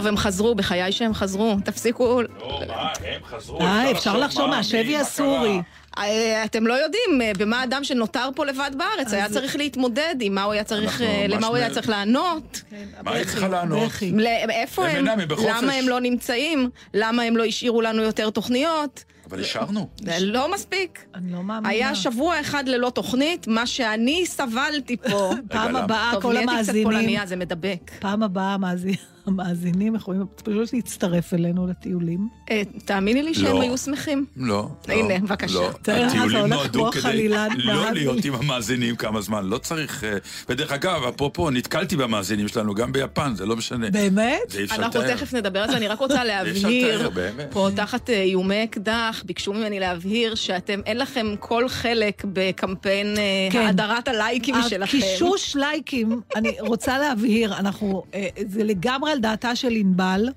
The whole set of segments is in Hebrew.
טוב, הם חזרו, בחיי שהם חזרו, תפסיקו... לא, מה, הם חזרו. אה, אפשר לחשוב מהשבי הסורי. אה, אתם לא יודעים אה, במה אדם שנותר פה לבד בארץ היה צריך להתמודד, עם מה הוא היה צריך, אה, למה הוא היה צריך לענות. מה היא צריכה לענות? איפה הם. למה הם לא נמצאים? למה הם לא השאירו לנו יותר תוכניות? אבל השארנו. זה לא מספיק. אני לא מאמינה. היה שבוע אחד ללא תוכנית, מה שאני סבלתי פה. פעם? הבאה טוב, כל נהייתי קצת המאזינים, פולניה, זה מדבק. פעם הבאה המאזינים- המאזינים יכולים פשוט להצטרף אלינו לטיולים. אה, תאמיני לי שהם לא. היו שמחים. לא. לא, הנה, בבקשה. לא. הטיולים הולך נועדו כמו כדי לא. להיות עם המאזינים כמה זמן, לא צריך... אה, ודרך אגב, אפרופו, נתקלתי במאזינים שלנו גם ביפן, זה לא משנה. באמת? זה אי אפשר אנחנו לתאר. תכף נדבר על זה, אני רק רוצה להבהיר. פה תחת אה, איומי אקדח, ביקשו ממני להבהיר שאתם, אין לכם כל חלק בקמפיין כן. האדרת הלייקים שלכם. הקישוש לייקים, אני רוצה להבהיר, אנחנו, זה לגמרי על דעתה של ענבל.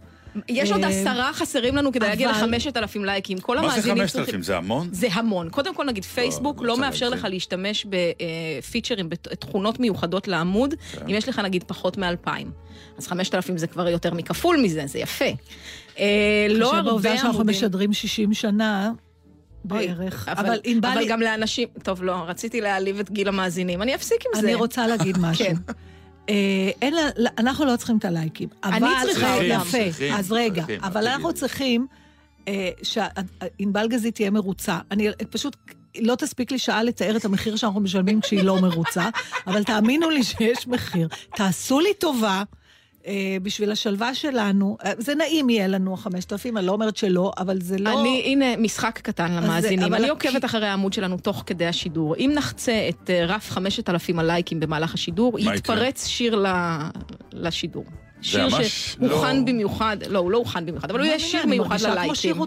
יש עוד אה, עשרה חסרים לנו כדי להגיע לחמשת אלפים לייקים. כל מה זה המאזינים חמשת צריכים... אלפים? זה המון? זה המון. קודם כל נגיד פייסבוק לא לא מאפשר. לך להשתמש בפיצ'רים, בתכונות מיוחדות לעמוד, כן. אם יש לך נגיד פחות מאלפיים. אז חמשת אלפים זה כבר יותר מכפול מזה, זה יפה. אה, לא הרבה העובדה שאנחנו עמודים. משדרים 60 שנה בערך. אבל, אבל ענבל, אבל גם לאנשים, טוב, לא, רציתי להעליב את גיל המאזינים, אני אפסיק עם זה. אני רוצה להגיד משהו. אה, אין, לה- אנחנו לא צריכים את הלייקים. אני צריכה אותם. יפה. צריכים, אז רגע, צריכים, אבל אנחנו. צריכים אה, שענבל גזית תהיה מרוצה. אני פשוט... לא תספיק לי שעה לתאר את המחיר שאנחנו משלמים כשהיא לא מרוצה, אבל תאמינו לי שיש מחיר. תעשו לי טובה. אה, בשביל השלווה שלנו, אה, זה נעים יהיה לנו, החמשת אלפים, אני לא אומרת שלא, אבל זה לא... אני, הנה, משחק קטן למאזינים. אבל אני הכ- עוקבת אחרי העמוד שלנו תוך כדי השידור. אם נחצה את אה, רף 5,000 הלייקים במהלך השידור? יתפרץ שיר ל- לשידור. שיר שהוכן לא- במיוחד, לא, הוא לא הוכן במיוחד, אבל הוא יהיה שיר מיוחד אני מרגישה כמו שיר ללייקים.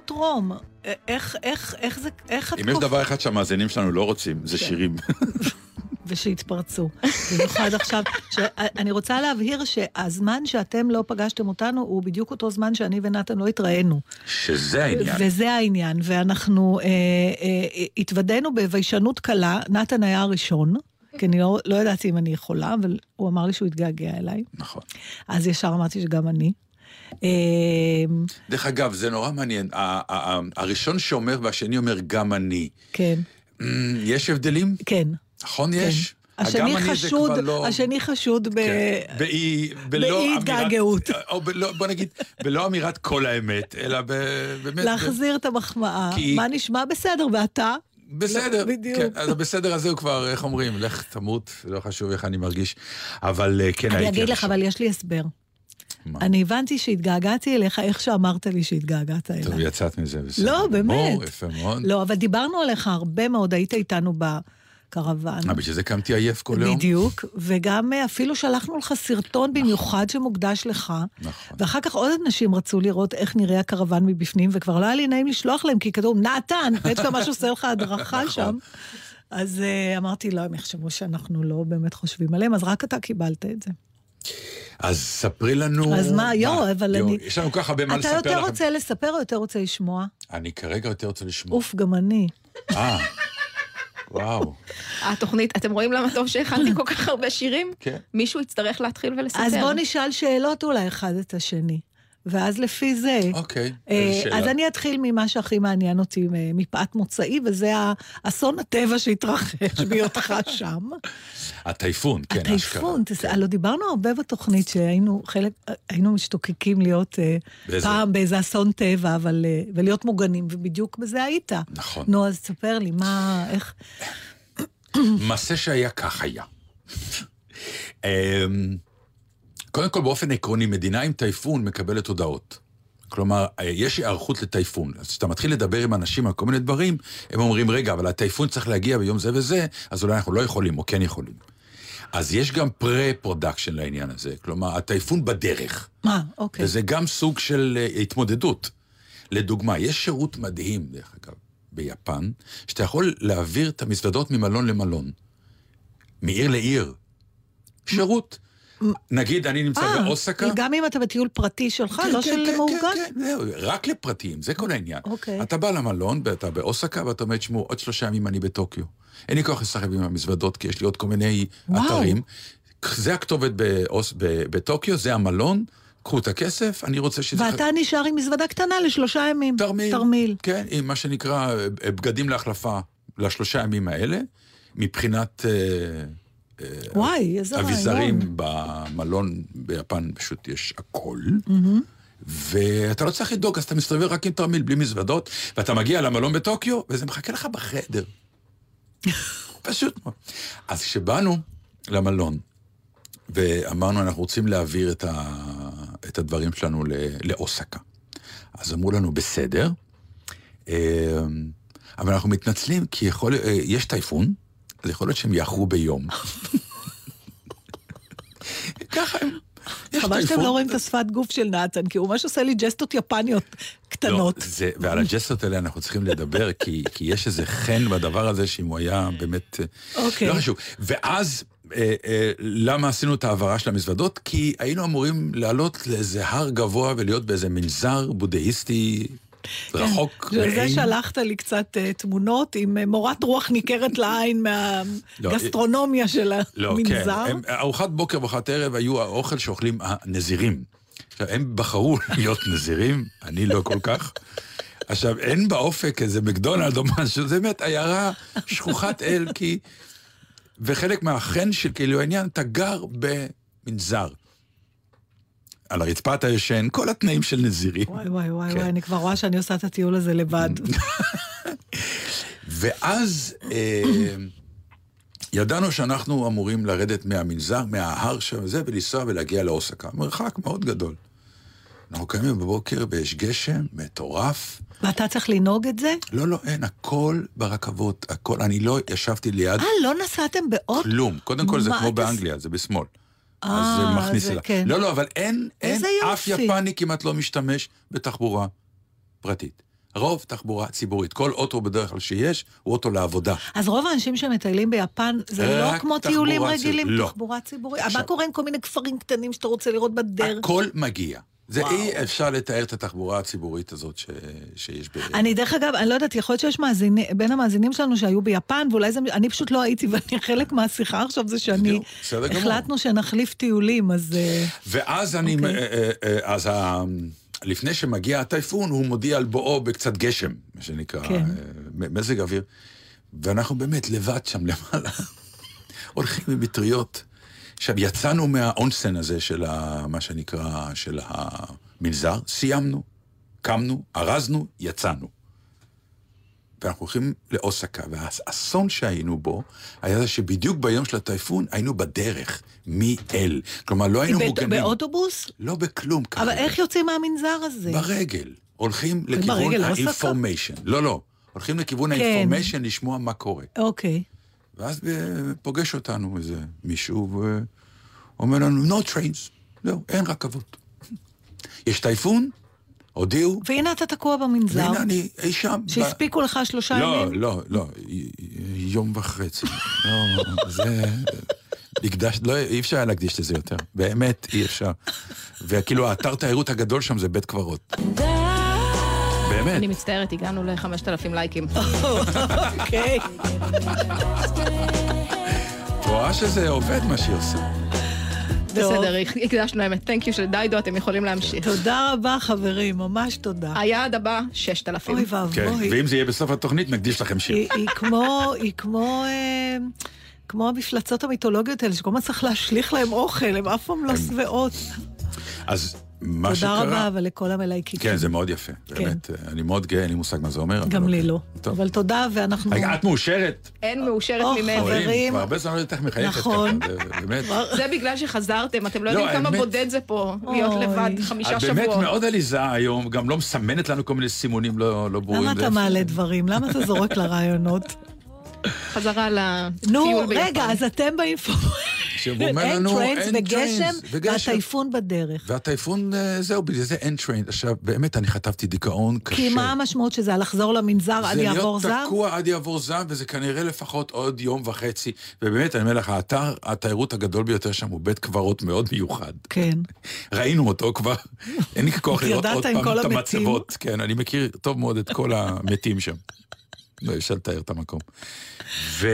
אה, איך, איך, איך זה, איך את אם יש דבר אחד שהמאזינים שלנו לא רוצים, זה שירים. ושהתפרצו. במיוחד עכשיו. ש... אני רוצה להבהיר שהזמן שאתם לא פגשתם אותנו, הוא בדיוק אותו זמן שאני ונתן לא התראינו. שזה העניין. וזה העניין. ואנחנו אה, אה, התוודענו בביישנות קלה, נתן היה הראשון. כי אני לא, לא ידעתי אם אני יכולה, אבל הוא אמר לי שהוא התגעגע אליי. נכון. אז ישר אמרתי שגם אני. אה, דרך אגב, זה נורא מעניין. ה- ה- ה- הראשון שאומר והשני אומר גם אני. כן, Mm, יש הבדלים? כן. נכון יש? השני אני חשוד, לא- השני חשוד ב... כן. באי, בלא באי אמירת- התגעגעות. או בלא, בוא נגיד, בלא אמירת כל האמת, אלא ב, באמת... להחזיר את המחמאה. כי- מה נשמע בסדר, ואתה? בסדר, לא, בדיוק. כן, אז הבסדר הזה הוא כבר, איך אומרים, לך תמות, לא חשוב איך אני מרגיש, אבל אה, כן אני הייתי... אגיד לך. אבל יש לי הסבר. מה? אני הבנתי שהתגעגעתי אליך איך שאמרת לי שהתגעגעת טוב, אליי. יצאת מזה, בסדר. לא, באמת. או, יפה מאוד. לא, אבל דיברנו עליך הרבה מאוד, היית איתנו בקרוון. אה, בשביל זה קמתי עייף כל יום? בדיוק, וגם אה, אפילו שלחנו לך סרטון במיוחד שמוקדש לך. נכון. ואחר כך עוד אנשים רצו לראות איך נראה הקרוון מבפנים, וכבר לא היה לי נעים לשלוח להם, כי כתוב, נתן, גם משהו שעושה לך הדרכה נכון. שם. אז uh, אמרתי, לא, הם יחשבו שאנחנו לא באמת חושבים עליהם, אז רק אתה קיבלת את זה. אז ספרי לנו... אז מה, יואו, אבל אני- יש לנו כל כך הרבה מה אתה לספר לכם. יותר רוצה לספר או יותר רוצה לשמוע? אני כרגע יותר רוצה לשמוע. אוף, גם אני. אה, וואו. התוכנית, אתם רואים למה טוב שהכנתי כל כך הרבה שירים? כן. מישהו יצטרך להתחיל ולספר. אז בוא נשאל שאלות אולי אחד את השני. ואז לפי זה. אוקיי, אה, איזה שאלה. אז אני אתחיל ממה שהכי מעניין אותי אה, מפאת מוצאי, וזה האסון הטבע שהתרחש בהיותך שם. הטייפון, כן, אשכרה. הטייפון, תס- הלוא דיברנו הרבה בתוכנית שהיינו חלק, היינו משתוקקים להיות אה, באיזה- פעם באיזה אסון טבע, אבל, ולהיות מוגנים, ובדיוק בזה היית. נכון. נו, אז תספר לי, מה, איך... מעשה שהיה כך היה. קודם כל, באופן עקרוני, מדינה עם טייפון מקבלת הודעות. כלומר, יש היערכות לטייפון. אז כשאתה מתחיל לדבר עם אנשים על כל מיני דברים, הם אומרים, רגע, אבל הטייפון צריך להגיע ביום זה וזה, אז אולי אנחנו לא יכולים, או כן יכולים. אז יש גם pre-production לעניין הזה. כלומר, הטייפון בדרך. מה, אוקיי. וזה גם סוג של אה, התמודדות. לדוגמה, יש שירות מדהים, דרך אגב, ביפן, שאתה יכול להעביר את המזוודות ממלון למלון. מעיר לעיר. שירות. נגיד, אני נמצא אה, באוסקה. גם אם אתה בטיול פרטי שלך, לא של מאורגן? כן, זהו, רק לפרטיים, זה כל העניין. אוקיי. אתה בא למלון, ואתה באוסקה, ואתה אומר, תשמעו, עוד שלושה ימים אני בטוקיו. אין לי כוח לשחק עם המזוודות, כי יש לי עוד כל מיני וואו. אתרים. זה הכתובת באוס, בטוקיו, זה המלון, קחו את הכסף, אני רוצה שזה... ואתה נשאר עם מזוודה קטנה לשלושה ימים. תרמיל. תרמיל. כן, עם מה שנקרא אה, בגדים להחלפה לשלושה ימים האלה, מבחינת אה, וואי, איזה רעיון. אביזרים במלון ביפן פשוט יש הכל. ואתה לא צריך לדאוג, אז אתה מסתובב רק עם תרמיל, בלי מזוודות, ואתה מגיע למלון בטוקיו, וזה מחכה לך בחדר. פשוט מאוד. אז כשבאנו למלון, ואמרנו, אנחנו רוצים להעביר את, ה... את הדברים שלנו ל... לאוסקה. אז אמרו לנו, בסדר, אה, אבל אנחנו מתנצלים, כי יכול... אה, יש טייפון, אז יכול להיות שהם יאחרו ביום. ככה הם... חבל שאתם. לא רואים את השפת גוף של נתן, כי הוא ממש עושה לי ג'סטות יפניות קטנות. לא, זה, ועל הג'סטות האלה אנחנו צריכים לדבר, כי, כי יש איזה חן בדבר הזה, שאם הוא היה באמת... אה, אוקיי. לא חשוב. ואז, אה, אה, למה עשינו את ההעברה של המזוודות? כי היינו אמורים לעלות לאיזה הר גבוה ולהיות באיזה מנזר בודהיסטי רחוק. כן, זה מעין. שלחת לי קצת אה, תמונות עם אה, מורת רוח ניכרת לעין לא, מהגסטרונומיה של לא, כן. המנזר. הם, ארוחת בוקר וארוחת ערב היו האוכל שאוכלים הנזירים. עכשיו, הם בחרו להיות נזירים, אני לא כל כך. עכשיו, אין באופק איזה מקדונלד או משהו, זה באמת עיירה שכוחת אל, כי... וחלק מהחן של כאילו העניין, אתה גר במנזר. על הרצפה אתה ישן, כל התנאים של נזירים. וואי וואי וואי כן. וואי, אני כבר רואה שאני עושה את הטיול הזה לבד. ואז אה, ידענו שאנחנו אמורים לרדת מהמנזר, מההר שם וזה, ולנסוע ולהגיע לאוסקה. מרחק מאוד גדול. אנחנו קמים בבוקר ויש גשם מטורף. ואתה צריך לנהוג את זה? לא, לא, אין, הכל ברכבות, הכל. אני לא ישבתי ליד אה, לא נסעתם באוטו? כלום. קודם כל זה כמו באנגליה, זה בשמאל. אז אה, זה מכניס זה אליו. כן. לא, לא, אבל אין, אין, אף. יפני כמעט לא משתמש בתחבורה פרטית. רוב תחבורה ציבורית. כל אוטו בדרך כלל שיש, הוא אוטו לעבודה. אז רוב האנשים שמטיילים ביפן, זה לא כמו טיולים. רגילים, לא. תחבורה ציבורית. עכשיו- מה קורה עם כל מיני כפרים קטנים שאתה רוצה לראות בדרך? הכל מגיע. זה וואו. אי אפשר לתאר את התחבורה הציבורית הזאת ש... שיש ב... אני דרך אגב, אני לא יודעת, יכול להיות שיש מאזינים, בין המאזינים שלנו שהיו ביפן, ואולי זה, אני פשוט לא הייתי, ואני חלק מהשיחה עכשיו זה שאני. החלטנו שנחליף טיולים, אז... אה, ואז אני... אוקיי. אה, אה, אז ה... לפני שמגיע הטייפון, הוא מודיע על בואו בקצת גשם, מה שנקרא, כן. מזג אוויר. ואנחנו באמת לבד שם למעלה, הולכים עם מטריות. עכשיו, יצאנו מהאונסן הזה של ה... מה שנקרא, של המנזר, סיימנו, קמנו, ארזנו, יצאנו. ואנחנו הולכים לאוסקה, והאסון שהיינו בו, היה זה שבדיוק ביום של הטייפון היינו בדרך, מאל. כלומר, לא היינו מוגנים. באוטובוס? לא בכלום ככה. אבל איך יוצאים מהמנזר הזה? ברגל. הולכים לכיוון ברגל, לא. לא, לא. הולכים לכיוון כן. האינפורמיישן לשמוע מה קורה. אוקיי. ואז פוגש אותנו איזה מישהו ואומר לנו, no trains. זהו, אין רכבות. יש טייפון, הודיעו, והנה אתה תקוע במנזר, והנה אני אי שם. ב- שהספיקו לך שלושה לא, ימים? לא, לא, י- יום וחצי. לא, זה... הקדש, לא, אי אפשר היה להקדיש לזה יותר. באמת, אי אפשר. וכאילו, האתר תיירות הגדול שם זה בית קברות. באמת. אני מצטערת, הגענו ל-5,000 לייקים. אוקיי. רואה שזה עובד מה שהיא עושה. בסדר, הקדשנו להם את תנקיו של דיידו, אתם יכולים להמשיך. תודה רבה, חברים, ממש תודה. היעד הבא, 6,000. אוי כן, ואבוי. ואם זה יהיה בסוף התוכנית, נקדיש לכם שיר. היא היא כמו, היא כמו, אה, כמו המפלצות המיתולוגיות האלה, שכל הזמן צריך להשליך להם אוכל, הם אף פעם לא שבעות. אז מה תודה שקרה... רבה, אבל לכל המלהיקים. כן, זה מאוד יפה, באמת. אני מאוד גאה, אין לי מושג מה זה אומר. גם לי אוקיי. לא. טוב. אבל תודה, ואנחנו... רגע, את מאושרת? אין מאושרת או, ממני. חברים. רואים, כבר הרבה זמן לא יודעת איך מחייכת נכון. באמת. זה בגלל שחזרתם, אתם לא לא, יודעים כמה בודד זה פה, להיות. לבד חמישה את באמת שבועות. מאוד עליזה היום, גם לא מסמנת לנו כל מיני סימונים לא לא ברורים. למה אתה. מעלה דברים? למה אתה זורק לרעיונות? חזרה לטיול נו, ביפן. רגע, אז אתם באינפו... שהוא אומר אין לנו, אין טרנס, וגשם. והטייפון בדרך. והטייפון, אה, זהו, בגלל זה אין טריינד. עכשיו, באמת, אני חטפתי דיכאון קשה. כי מה המשמעות של זה? לחזור למנזר עד יעבור זה זעם? להיות תקוע עד יעבור זעם, וזה כנראה לפחות עוד יום וחצי. ובאמת, אני אומר לך, האתר התיירות הגדול ביותר שם הוא בית קברות מאוד מיוחד. כן. ראינו אותו כבר, אין לי כוח לראות עוד עם פעם את? המצבות. כן, אני מכיר טוב מאוד את כל המתים שם. לא, אפשר לתאר את המקום. ו...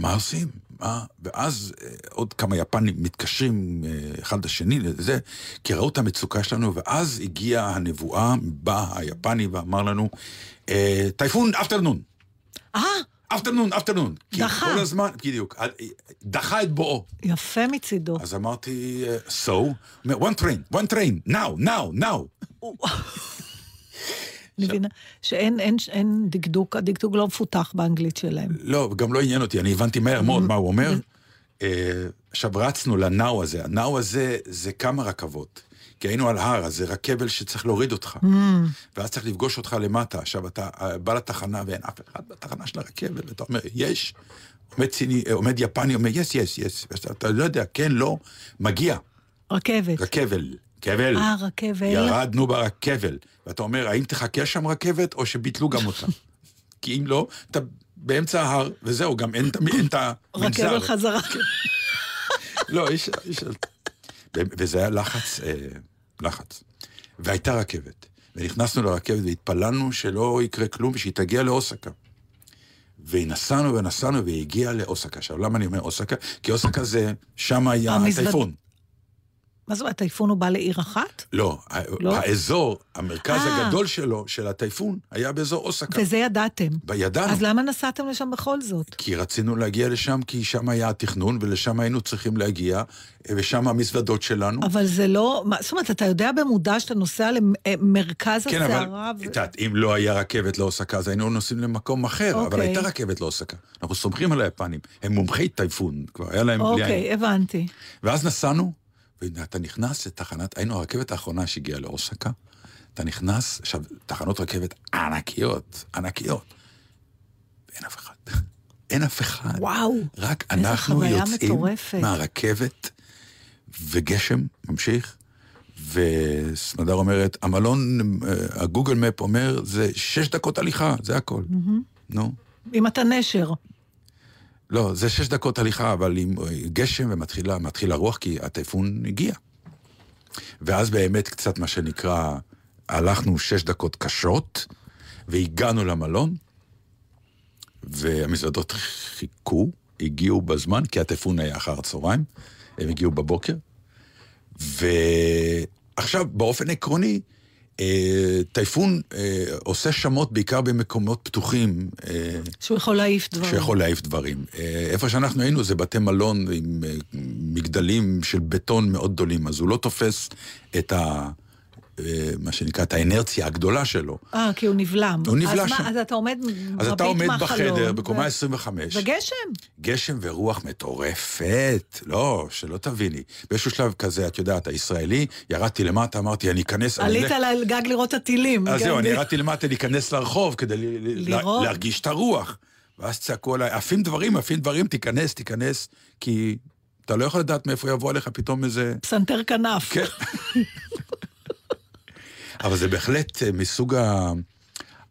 מה עושים? מה? ואז אה, עוד כמה יפנים מתקשרים אה, אחד לשני לזה, כי ראו את המצוקה שלנו, ואז הגיעה הנבואה, בא היפני ואמר לנו, אה, טייפון אפטרנון, אה, אפטרנון, אפטרנון. דחה. כי כל הזמן, בדיוק, אה, דחה את בואו. יפה מצידו. אז אמרתי, אה, so, one train, one train, now, now, now. מבינה שאין אין- אין דקדוק, הדקדוק לא מפותח באנגלית שלהם. לא, גם לא עניין אותי, אני הבנתי מהר מאוד מה הוא אומר. אה, עכשיו רצנו לנאו הזה, הנאו הזה זה כמה רכבות. כי היינו על הר, אז זה רכבל שצריך להוריד אותך. ואז צריך לפגוש אותך למטה. עכשיו אתה אה, בא לתחנה ואין אף אחד בתחנה של הרכבל, ואתה אומר, יש. עומד סיני, אה, עומד יפני, אומר, יש, יש, יש. ואתה לא יודע, כן, לא, מגיע. רכבת. רכבל, כבל. אה, רכבל. ירדנו ברכבל. ואתה אומר, האם תחכה שם רכבת, או שביטלו גם אותה? כי אם לא, אתה באמצע ההר, וזהו, גם אין, את המנזר. רכבל חזרה. לא, יש... יש... ו- וזה היה לחץ, אה, לחץ. והייתה רכבת. ונכנסנו לרכבת והתפללנו שלא יקרה כלום ושהיא תגיע לאוסקה. ונסענו ונסענו והיא הגיעה לאוסקה. עכשיו, למה אני אומר אוסקה? כי אוסקה זה, שם היה הטייפון. מה זאת אומרת, טייפון הוא בא לעיר אחת? לא, לא? האזור, המרכז אה. הגדול שלו, של הטייפון, היה באזור אוסקה. וזה ידעתם. ידענו. אז למה נסעתם לשם בכל זאת? כי רצינו להגיע לשם, כי שם היה התכנון, ולשם היינו צריכים להגיע, ושם המזוודות שלנו. אבל זה לא... מה- זאת אומרת, אתה יודע במודע שאתה נוסע למרכז כן, אבל, הסערה? את ו- יודעת, אם לא היה רכבת לאוסקה, אז היינו נוסעים למקום אחר, אבל אוקיי. הייתה רכבת לאוסקה. אנחנו סומכים על היפנים, הם מומחי טייפון, כבר היה להם... אוקיי, הבנתי. ואז נסענו, ואתה נכנס לתחנת, היינו הרכבת האחרונה שהגיעה לאוסקה, אתה נכנס, עכשיו, תחנות רכבת ענקיות, ענקיות, ואין אף אחד. אין אף אחד. וואו. רק אנחנו יוצאים מטורפת. מהרכבת, וגשם ממשיך, וסמדר אומרת, המלון, אה, הגוגל מפ אומר, זה שש דקות הליכה, זה הכל. נו. אם אתה נשר. לא, זה שש דקות הליכה, אבל עם אה, גשם ומתחילה מתחיל הרוח, כי הטייפון הגיע. ואז באמת קצת מה שנקרא, הלכנו שש דקות קשות, והגענו למלון, והמזוודות חיכו, הגיעו בזמן, כי הטייפון היה אחר הצהריים, הם הגיעו בבוקר. ועכשיו, באופן עקרוני, טייפון אה, עושה שמות בעיקר במקומות פתוחים. אה, שהוא יכול להעיף דברים. שיכול להעיף דברים. אה, איפה שאנחנו היינו זה בתי מלון עם אה, מגדלים של בטון מאוד גדולים, אז הוא לא תופס את ה... אה, מה שנקרא, את האנרציה הגדולה שלו. אה, כי הוא נבלם. הוא מה, שם. אז אתה עומד אז אתה עומד בחדר, בקומה ו- 25, וגשם. גשם ורוח מטורפת. לא, שלא תביני. באיזשהו שלב כזה, את יודעת, הישראלי, ירדתי למטה, אמרתי, אני אכנס... אני עלית על הגג לראות את הטילים. אז כן, זהו, אני ב- ירדתי למטה להיכנס לרחוב כדי. להרגיש את הרוח. ואז צעקו עליי, עפים דברים, עפים דברים, תיכנס, תיכנס, כי אתה לא יכול לדעת מאיפה יבוא עליך פתאום איזה... פסנתר כנף. כן. אבל זה בהחלט אה, מסוג ה...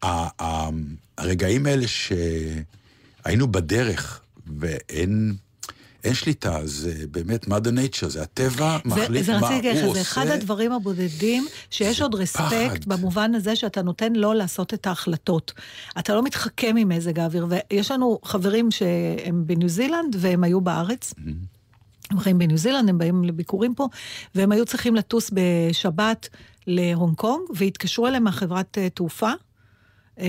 ה... ה... הרגעים האלה שהיינו בדרך ואין אין שליטה, זה באמת mother nature, זה הטבע זה, מחליט זה מה רציתי הוא להגיד לך, עושה. זה אחד הדברים הבודדים שיש זה עוד פחד. רספקט במובן הזה שאתה נותן לו לעשות את ההחלטות. אתה לא מתחכם עם מזג האוויר, ויש לנו חברים שהם בניו זילנד והם היו בארץ. הם חיים בניו זילנד, הם באים לביקורים פה, והם היו צריכים לטוס בשבת להונג קונג, והתקשרו אליהם מהחברת אה, תעופה. אה,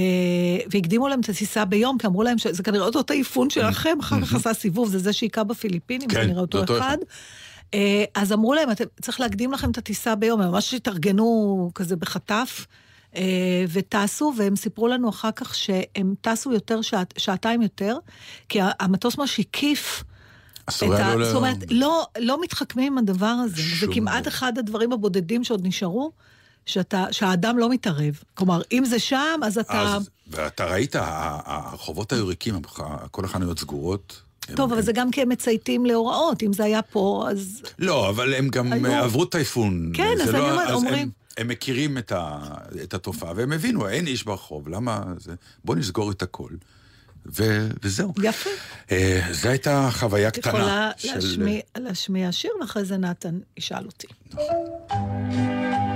והקדימו להם את הטיסה ביום, כי אמרו להם שזה כנראה אותו טייפון שלכם, אחר כך עשה סיבוב, זה זה שהיכה בפיליפינים, כן, כנראה אותו אותו אחד. אחד. אה, אז אמרו להם, "אתם- צריך להקדים לכם את הטיסה ביום, הם ממש התארגנו כזה בחטף, וטסו, והם סיפרו לנו אחר כך שהם טסו יותר, שעת, שעתיים יותר, כי המטוס ממש הקיף. אסור היה. לו... זאת אומרת, לא, לא מתחכמים עם הדבר הזה. זה כמעט. אחד הדברים הבודדים שעוד נשארו, שאתה, שהאדם לא מתערב. כלומר, אם זה שם, אז אתה... אז, ואתה ראית, הרחובות היו ריקים, כל החנויות סגורות. טוב, אבל זה גם כי הם מצייתים להוראות. אם זה היה פה, אז... לא, אבל הם גם עברו טייפון. כן, אז לא- אני אומרת, הם- אומרים- הם מכירים את, ה, את התופעה, והם הבינו, אין איש ברחוב, למה זה... בוא נסגור את הכל. ו, וזהו. יפה. אה, זו הייתה חוויה את קטנה. יכולה של- להשמיע, להשמיע שיר, ואחרי זה נתן ישאל אותי.「上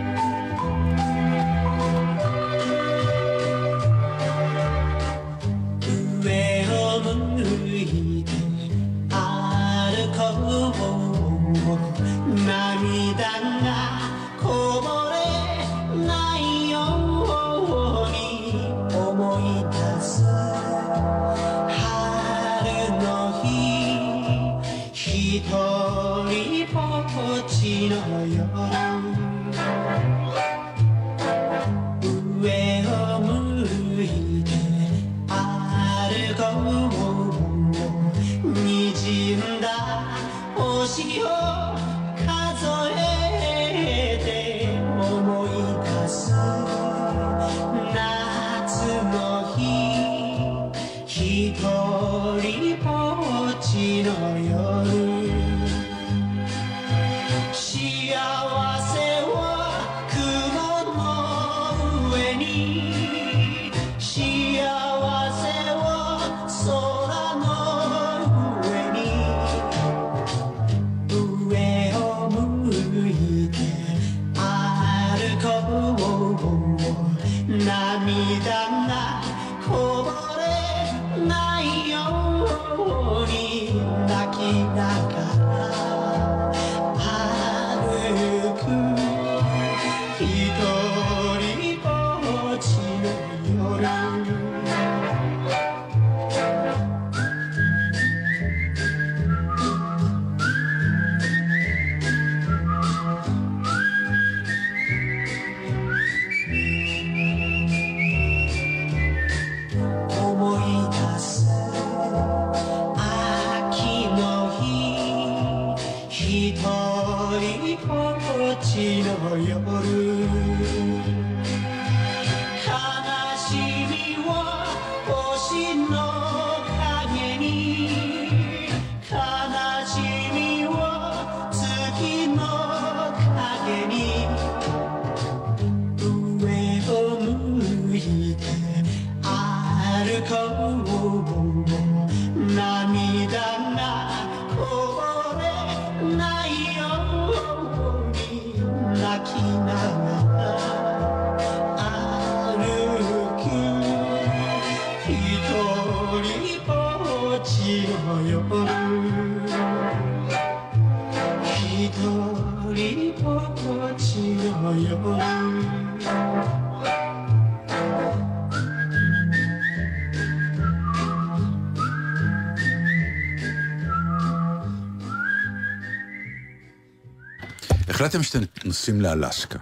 החלטתם שאתם נוסעים לאלסקה,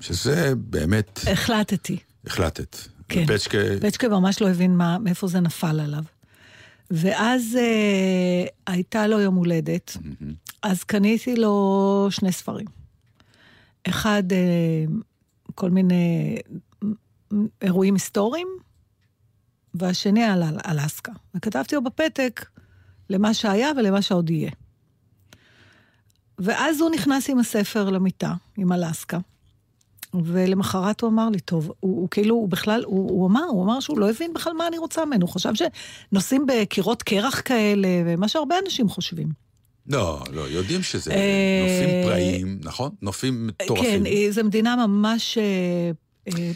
שזה באמת, החלטתי. החלטת. כן. ופצ'קה, פצ'קה ממש לא הבין מה, מאיפה זה נפל עליו. ואז אה, הייתה לו יום הולדת, אז קניתי לו שני ספרים. אחד, אה, כל מיני אה, אירועים היסטוריים, והשני על על- אלסקה. וכתבתי לו בפתק למה שהיה ולמה שעוד יהיה. ואז הוא נכנס עם הספר למיטה, עם אלסקה. ולמחרת הוא אמר לי, טוב, הוא, הוא כאילו, הוא בכלל, הוא, הוא אמר, הוא אמר שהוא לא הבין בכלל מה אני רוצה ממנו, הוא חשב שנוסעים בקירות קרח כאלה, ומה שהרבה אנשים חושבים. לא, לא, יודעים שזה אה, נופים פראיים, נכון? נופים מטורפים. כן, אה, זו מדינה ממש... אה,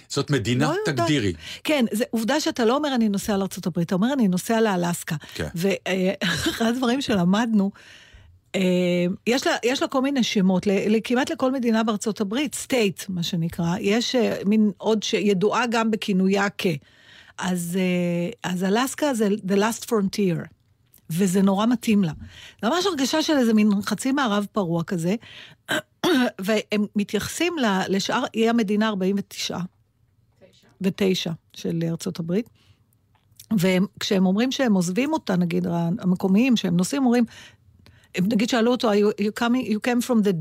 זאת מדינה, לא. תגדירי. כן, זה עובדה שאתה לא אומר אני נוסע לארה"ב, אתה אומר אני נוסע לאלסקה. כן. ואחד הדברים שלמדנו, יש לה, יש לה כל מיני שמות, כמעט לכל מדינה בארצות הברית, סטייט, מה שנקרא, יש אה, מין עוד שידועה גם בכינויה כ. אז, אה, אז אלסקה זה The Last Frontier, וזה נורא מתאים לה. זה ממש הרגשה של איזה מין חצי מערב פרוע כזה, והם מתייחסים לשאר אי המדינה 49. ותשע של ארצות הברית. וכשהם אומרים שהם עוזבים אותה, נגיד, המקומיים, שהם נוסעים, אומרים, נגיד שאלו אותו, you, you, coming, you came from the,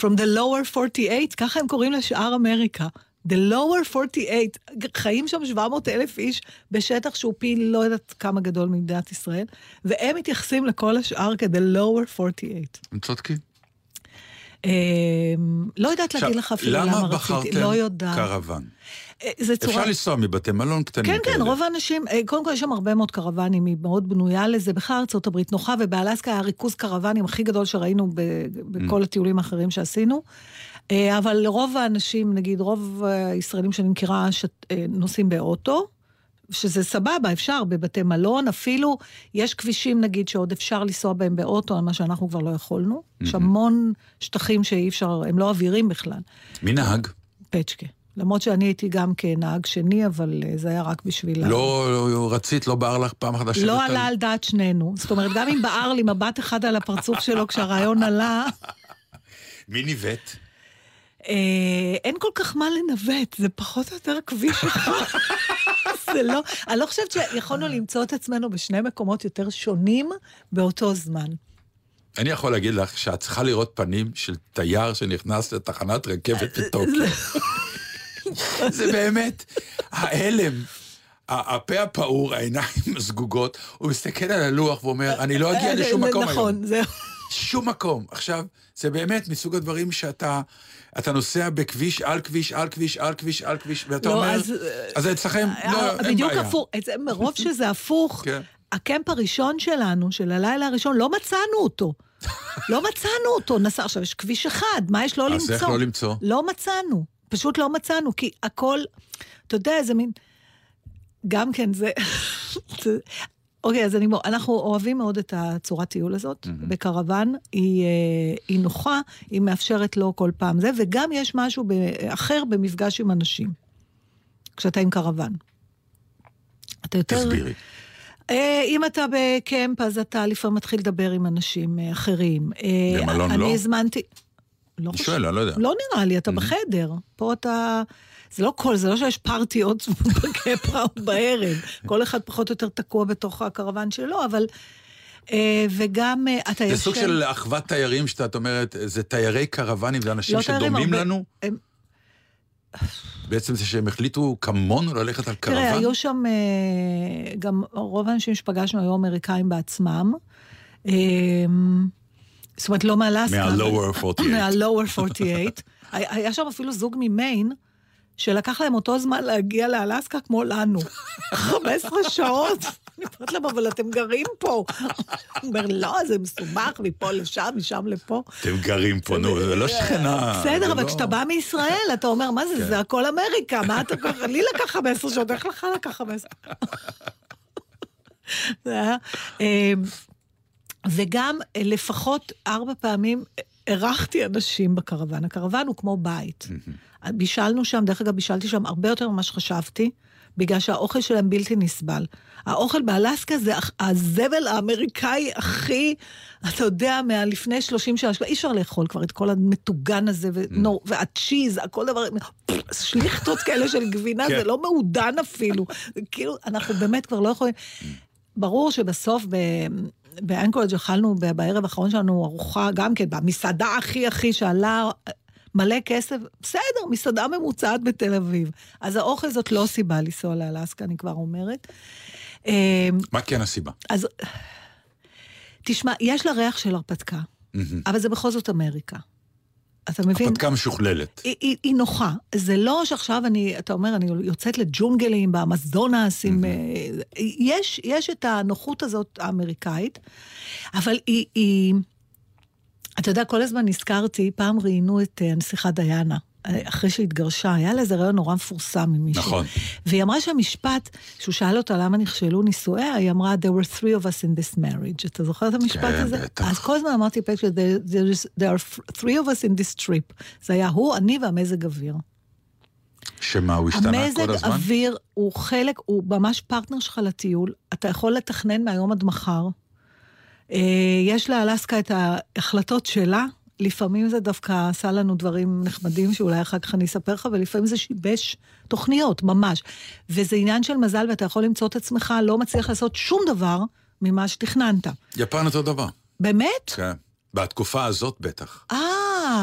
from the lower 48, ככה הם קוראים לשאר אמריקה. The lower 48, חיים שם 700 אלף איש בשטח שהוא פי לא יודעת כמה גדול ממדינת ישראל, והם מתייחסים לכל השאר כ-the lower 48. הם צודקים. אה, לא יודעת להגיד לך אפילו למה למה רציתי, לא בחרתם יודעת. קרוון? אה, זה צורה... אפשר לנסוע מבתי מלון קטנים כן, כאלה. כן, רוב האנשים, אה, קודם כל יש שם הרבה מאוד קרוונים, היא מאוד בנויה לזה. בכלל ארצות הברית נוחה, ובאלסקה היה ריכוז קרוונים הכי גדול שראינו ב- בכל הטיולים האחרים שעשינו. אה, אבל לרוב האנשים, נגיד, רוב הישראלים שאני מכירה שת- נוסעים באוטו, שזה סבבה, אפשר בבתי מלון, אפילו יש כבישים, נגיד, שעוד אפשר לנסוע בהם באוטו, על מה שאנחנו כבר לא יכולנו. יש המון שטחים שאי אפשר, הם לא אווירים בכלל. מי נהג? פצ'קה. למרות שאני הייתי גם כנהג שני, אבל אה, זה היה רק בשביל... ה- לא לא רצית, לא בער לך פעם אחת לשבת לא עלה על דעת שנינו. זאת אומרת, גם אם בער לי מבט אחד על הפרצוף שלו כשהרעיון עלה, מי ניווט? אה, אין כל כך מה לנווט, זה פחות או יותר כביש אחד. זה לא, אני לא חושבת שיכולנו למצוא את עצמנו בשני מקומות יותר שונים באותו זמן. אני יכול להגיד לך שאת צריכה לראות פנים של תייר שנכנס לתחנת רכבת בטוקיו. זה באמת, ההלם, הפה הפעור, העיניים הסגוגות, הוא מסתכל על הלוח ואומר, אני לא אגיע לשום מקום היום. נכון, זהו. שום מקום. עכשיו, זה באמת מסוג הדברים שאתה אתה נוסע בכביש, על כביש, על כביש, על כביש, על כביש, ואתה לא, אומר, אז, אז אצלכם, לא, אין בעיה. בדיוק הפוך, מרוב שזה הפוך, כן. הקמפ הראשון שלנו, של הלילה הראשון, לא מצאנו אותו. לא מצאנו אותו, נסע, עכשיו יש כביש אחד, מה יש לא אז למצוא? איך לא למצוא? לא מצאנו, פשוט לא מצאנו, כי הכל, אתה יודע, איזה מין... גם כן, זה... אוקיי, אז אני, אנחנו אוהבים מאוד את הצורת טיול הזאת, בקרוון. היא, אה, היא נוחה, היא מאפשרת לו כל פעם זה, וגם יש משהו ב- אחר במפגש עם אנשים, כשאתה עם קרוון. אתה יותר... תסבירי. אה, אם אתה בקמפ, אז אתה לפעמים מתחיל לדבר עם אנשים אה, אחרים. במלון אני לא? הזמנתי... לא אני חושב- שואל, אני לא יודע. לא נראה לי, אתה בחדר. פה אתה... זה לא כל, זה לא שיש פארטיות בקפרה או בערב. כל אחד פחות או יותר תקוע בתוך הקרוון שלו, אבל... אה, וגם אה, אתה זה ישן... סוג של אחוות תיירים שאת אומרת, זה תיירי קרוונים, זה אנשים לא שדומים הרבה- לנו? הם- בעצם זה שהם החליטו כמונו ללכת על קרוון? תראה, היו שם אה, גם רוב האנשים שפגשנו היו אמריקאים בעצמם. זאת אומרת, לא מאלסקה. מה-lower 48. מה-lower 48. היה היה שם אפילו זוג ממיין, שלקח להם אותו זמן להגיע לאלסקה כמו לנו. 15 שעות. אני אומרת להם, אבל אתם גרים פה. הוא אומר, לא, זה מסובך, מפה לשם, משם לפה. אתם גרים פה, נו, זה לא שכנה. בסדר, אבל לא- כשאתה בא מישראל, אתה אומר, מה כן. זה, זה הכל אמריקה, מה אתה ככה, לי לקח 15 שעות, איך לך לקח 15? זה היה... אמ, וגם אה, לפחות ארבע פעמים אירחתי אנשים בקרוון. הקרוון הוא כמו בית. בישלנו שם, דרך אגב, בישלתי שם הרבה יותר ממה שחשבתי, בגלל שהאוכל שלהם בלתי נסבל. האוכל באלסקה זה הזבל האמריקאי הכי, אתה יודע, מהלפני 30 שנה, אי אפשר לאכול כבר את כל המטוגן הזה, ונו, והצ'יז, הכל דבר, שליכטות כאלה של גבינה, כן. זה לא מעודן אפילו. כאילו, אנחנו באמת כבר לא יכולים... ברור שבסוף ב... באנקורג' אכלנו בערב האחרון שלנו ארוחה, גם כן, במסעדה הכי הכי שעלה מלא כסף, בסדר, מסעדה ממוצעת בתל אביב. אז האוכל זאת לא סיבה לנסוע לאלסקה, אני כבר אומרת. אה, מה כן הסיבה? אז תשמע, יש לה ריח של הרפתקה, אבל זה בכל זאת אמריקה. אתה מבין? הרפתקה משוכללת. היא, היא, היא נוחה. זה לא שעכשיו אני, אתה אומר, אני יוצאת לג'ונגלים באמזונס עם... אה, יש, יש את הנוחות הזאת האמריקאית, אבל היא, היא... אתה יודע, כל הזמן נזכרתי, פעם ראיינו את אה, הנסיכה דיאנה. אחרי שהתגרשה, היה לה איזה רעיון נורא מפורסם עם מישהו. נכון. והיא אמרה שהמשפט, שהוא שאל אותה למה נכשלו נישואיה, היא אמרה, there were three of us in this marriage. אתה זוכר את המשפט כן, הזה? בטח. אז כל הזמן אמרתי, פטרי, there, there, are three of us in this trip. זה היה הוא, אני והמזג אוויר. שמה, הוא השתנה המזג כל הזמן? אוויר הוא חלק, הוא ממש פרטנר שלך לטיול. אתה יכול לתכנן מהיום עד מחר. אה, יש לאלסקה את ההחלטות שלה, לפעמים זה דווקא עשה לנו דברים נחמדים שאולי אחר כך אני אספר לך, ולפעמים זה שיבש תוכניות, ממש. וזה עניין של מזל, ואתה יכול למצוא את עצמך לא מצליח לעשות שום דבר ממה שתכננת. יפן אותו דבר. באמת? כן. בתקופה הזאת בטח. אה,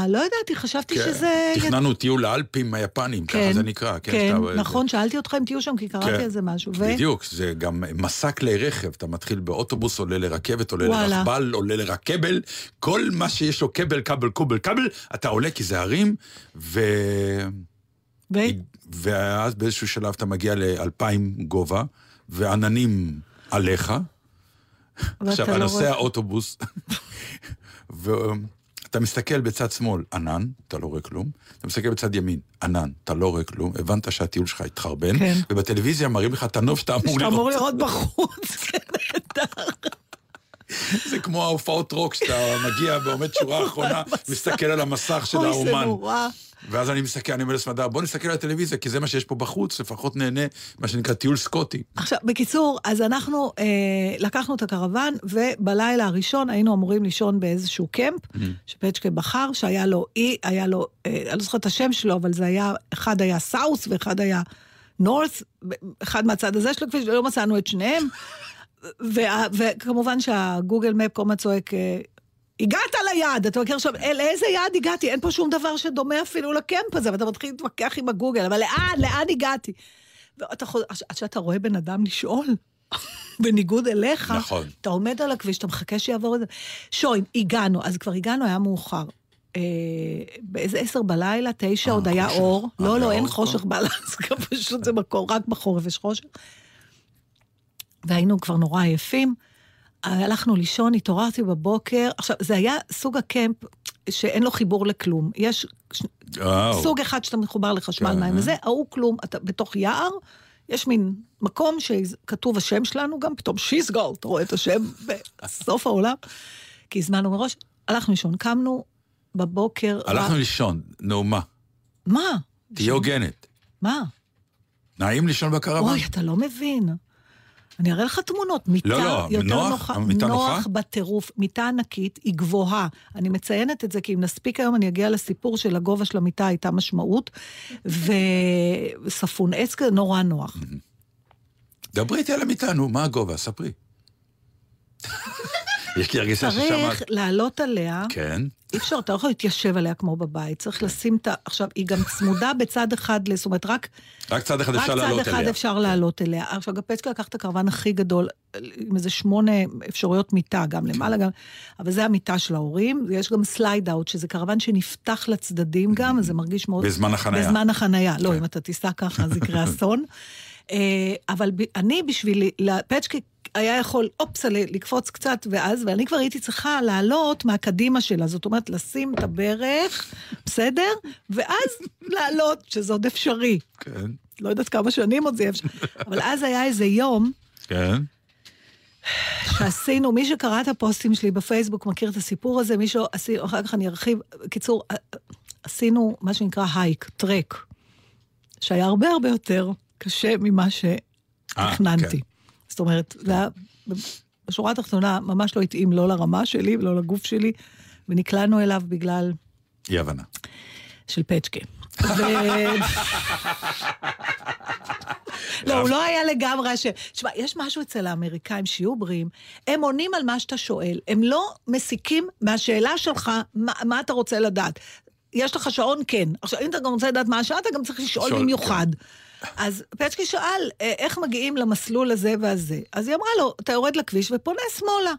לא ידעתי, חשבתי כן. שזה... תכננו טיול לאלפים היפנים, ככה זה נקרא. כן, שאתה- נכון, שאלתי אותך אם תהיו שם, כי קראתי כן. על זה משהו. ו- בדיוק, זה גם מסע כלי רכב, אתה מתחיל באוטובוס, עולה לרכבת, עולה וואלה. לרכבל, עולה לרכבל, כל מה שיש לו כבל, כבל, קובל, כבל, אתה עולה כי זה הרים, ו... ו- ואז באיזשהו שלב אתה מגיע לאלפיים גובה, ועננים עליך. עכשיו, לא הנוסע רואה- אוטובוס, ואתה מסתכל בצד שמאל, ענן, אתה לא רואה כלום, אתה מסתכל בצד ימין, ענן, אתה לא רואה כלום, הבנת שהטיול שלך התחרבן, כן. ובטלוויזיה מראים לך את הנוף שאתה אמור שאתה אמור לראות. לראות בחוץ, כן, נהדר. זה כמו ההופעות רוק, שאתה מגיע ועומד שורה אחרונה, מסתכל על המסך של אוי, זה האומן. נורא. ואז אני מסתכל, אני אומר לסמדר, בוא נסתכל על הטלוויזיה, כי זה מה שיש פה בחוץ, לפחות נהנה, מה שנקרא טיול סקוטי. עכשיו, בקיצור, אז אנחנו אה, לקחנו את הקרוון, ובלילה הראשון היינו אמורים לישון באיזשהו קמפ, שפצ'קה בחר, שהיה לו אי, היה לו, אה, אני לא זוכרת את השם שלו, אבל זה היה, אחד היה סאוס ואחד היה נורת', אחד מהצד הזה של הכביש, ולא מצאנו את שניהם. וה- וכמובן שהגוגל מפ כל הזמן צועק, אה, הגעת ליעד, אתה מכיר עכשיו, אל איזה יעד הגעתי? אין פה שום דבר שדומה אפילו לקמפ הזה, ואתה מתחיל להתווכח עם הגוגל, אבל לאן, לאן הגעתי? ואתה חוזר, עד שאתה רואה בן אדם לשאול, בניגוד אליך, נכון. אתה עומד על הכביש, אתה מחכה שיעבור את זה. שוין, הגענו, אז כבר הגענו, היה מאוחר. אה, באיזה עשר בלילה, תשע, אה, עוד היה. אור. אה, לא, לא, אין חושך? באלסקה, פשוט זה מקור, רק בחורף יש חושך. והיינו כבר נורא עייפים. הלכנו לישון, התעוררתי בבוקר. עכשיו, זה היה סוג הקמפ שאין לו חיבור לכלום. יש וואו. סוג אחד שאתה מחובר לחשמל כן, מים. וזה, ההוא כלום, אתה בתוך יער, יש מין מקום שכתוב השם שלנו גם, פתאום שיסגול, אתה רואה את השם בסוף העולם. כי הזמנו מראש, הלכנו לישון, קמנו בבוקר. הלכנו לישון, נו מה? מה? תהיה הוגנת. מה? נעים לישון בקרוון? אוי, אתה לא מבין. אני אראה לך תמונות, מיטה לא, לא, יותר נוח? נוחה, המיטה נוחה? נוח בטירוף, מיטה ענקית, היא גבוהה. אני מציינת את זה כי אם נספיק היום אני אגיע לסיפור של הגובה של המיטה הייתה משמעות, וספון עץ כזה נורא נוח. דברי איתי על המיטה, נו, מה הגובה? ספרי. יש לי הרגשה ששם... צריך לעלות עליה, כן. אי אפשר, אתה לא יכול להתיישב עליה כמו בבית, צריך לשים את ה... עכשיו, היא גם צמודה בצד אחד, זאת אומרת, רק רק צד אחד רק אפשר צד לעלות אחד אליה. אפשר לעלות אליה. עכשיו, גפצקה לקח את הקרוון הכי גדול, עם איזה שמונה אפשרויות מיטה, גם למעלה גם, אבל זה המיטה של ההורים, ויש גם slide out, שזה קרוון שנפתח לצדדים גם, אז זה מרגיש מאוד... בזמן החנייה. בזמן החנייה. לא, כן. אם אתה תיסע ככה, אז יקרה אסון. אה, אבל אני בשביל... פצ'קה היה יכול, אופסה, ל- לקפוץ קצת, ואז, ואני כבר הייתי צריכה לעלות מהקדימה שלה, זאת אומרת, לשים את הברך, בסדר? ואז לעלות, שזה עוד אפשרי. כן, לא יודעת כמה שנים עוד זה אפשר. אבל אז היה איזה יום כן. שעשינו, מי שקרא את הפוסטים שלי בפייסבוק מכיר את הסיפור הזה, מי שלא, עשינו, אחר כך אני ארחיב. קיצור, עשינו מה שנקרא הייק, טרק, שהיה הרבה הרבה יותר קשה ממה שתכננתי. כן. זאת אומרת, זה היה, בשורה התחתונה, ממש לא התאים לא לרמה שלי ולא לגוף שלי, ונקלענו אליו בגלל אי הבנה. של פצ'קה. לא, הוא לא היה לגמרי ש... תשמע, יש משהו אצל האמריקאים שיהיו בריאים, הם עונים על מה שאתה שואל, הם לא מסיקים מהשאלה שלך מה, מה אתה רוצה לדעת. יש לך שעון? כן. עכשיו, אם אתה גם רוצה לדעת מה השעה, אתה גם צריך לשאול לשאול, במיוחד. אז פצ'קי שאל, "אה, איך מגיעים למסלול הזה והזה? אז היא אמרה לו, אתה יורד לכביש ופונה שמאלה.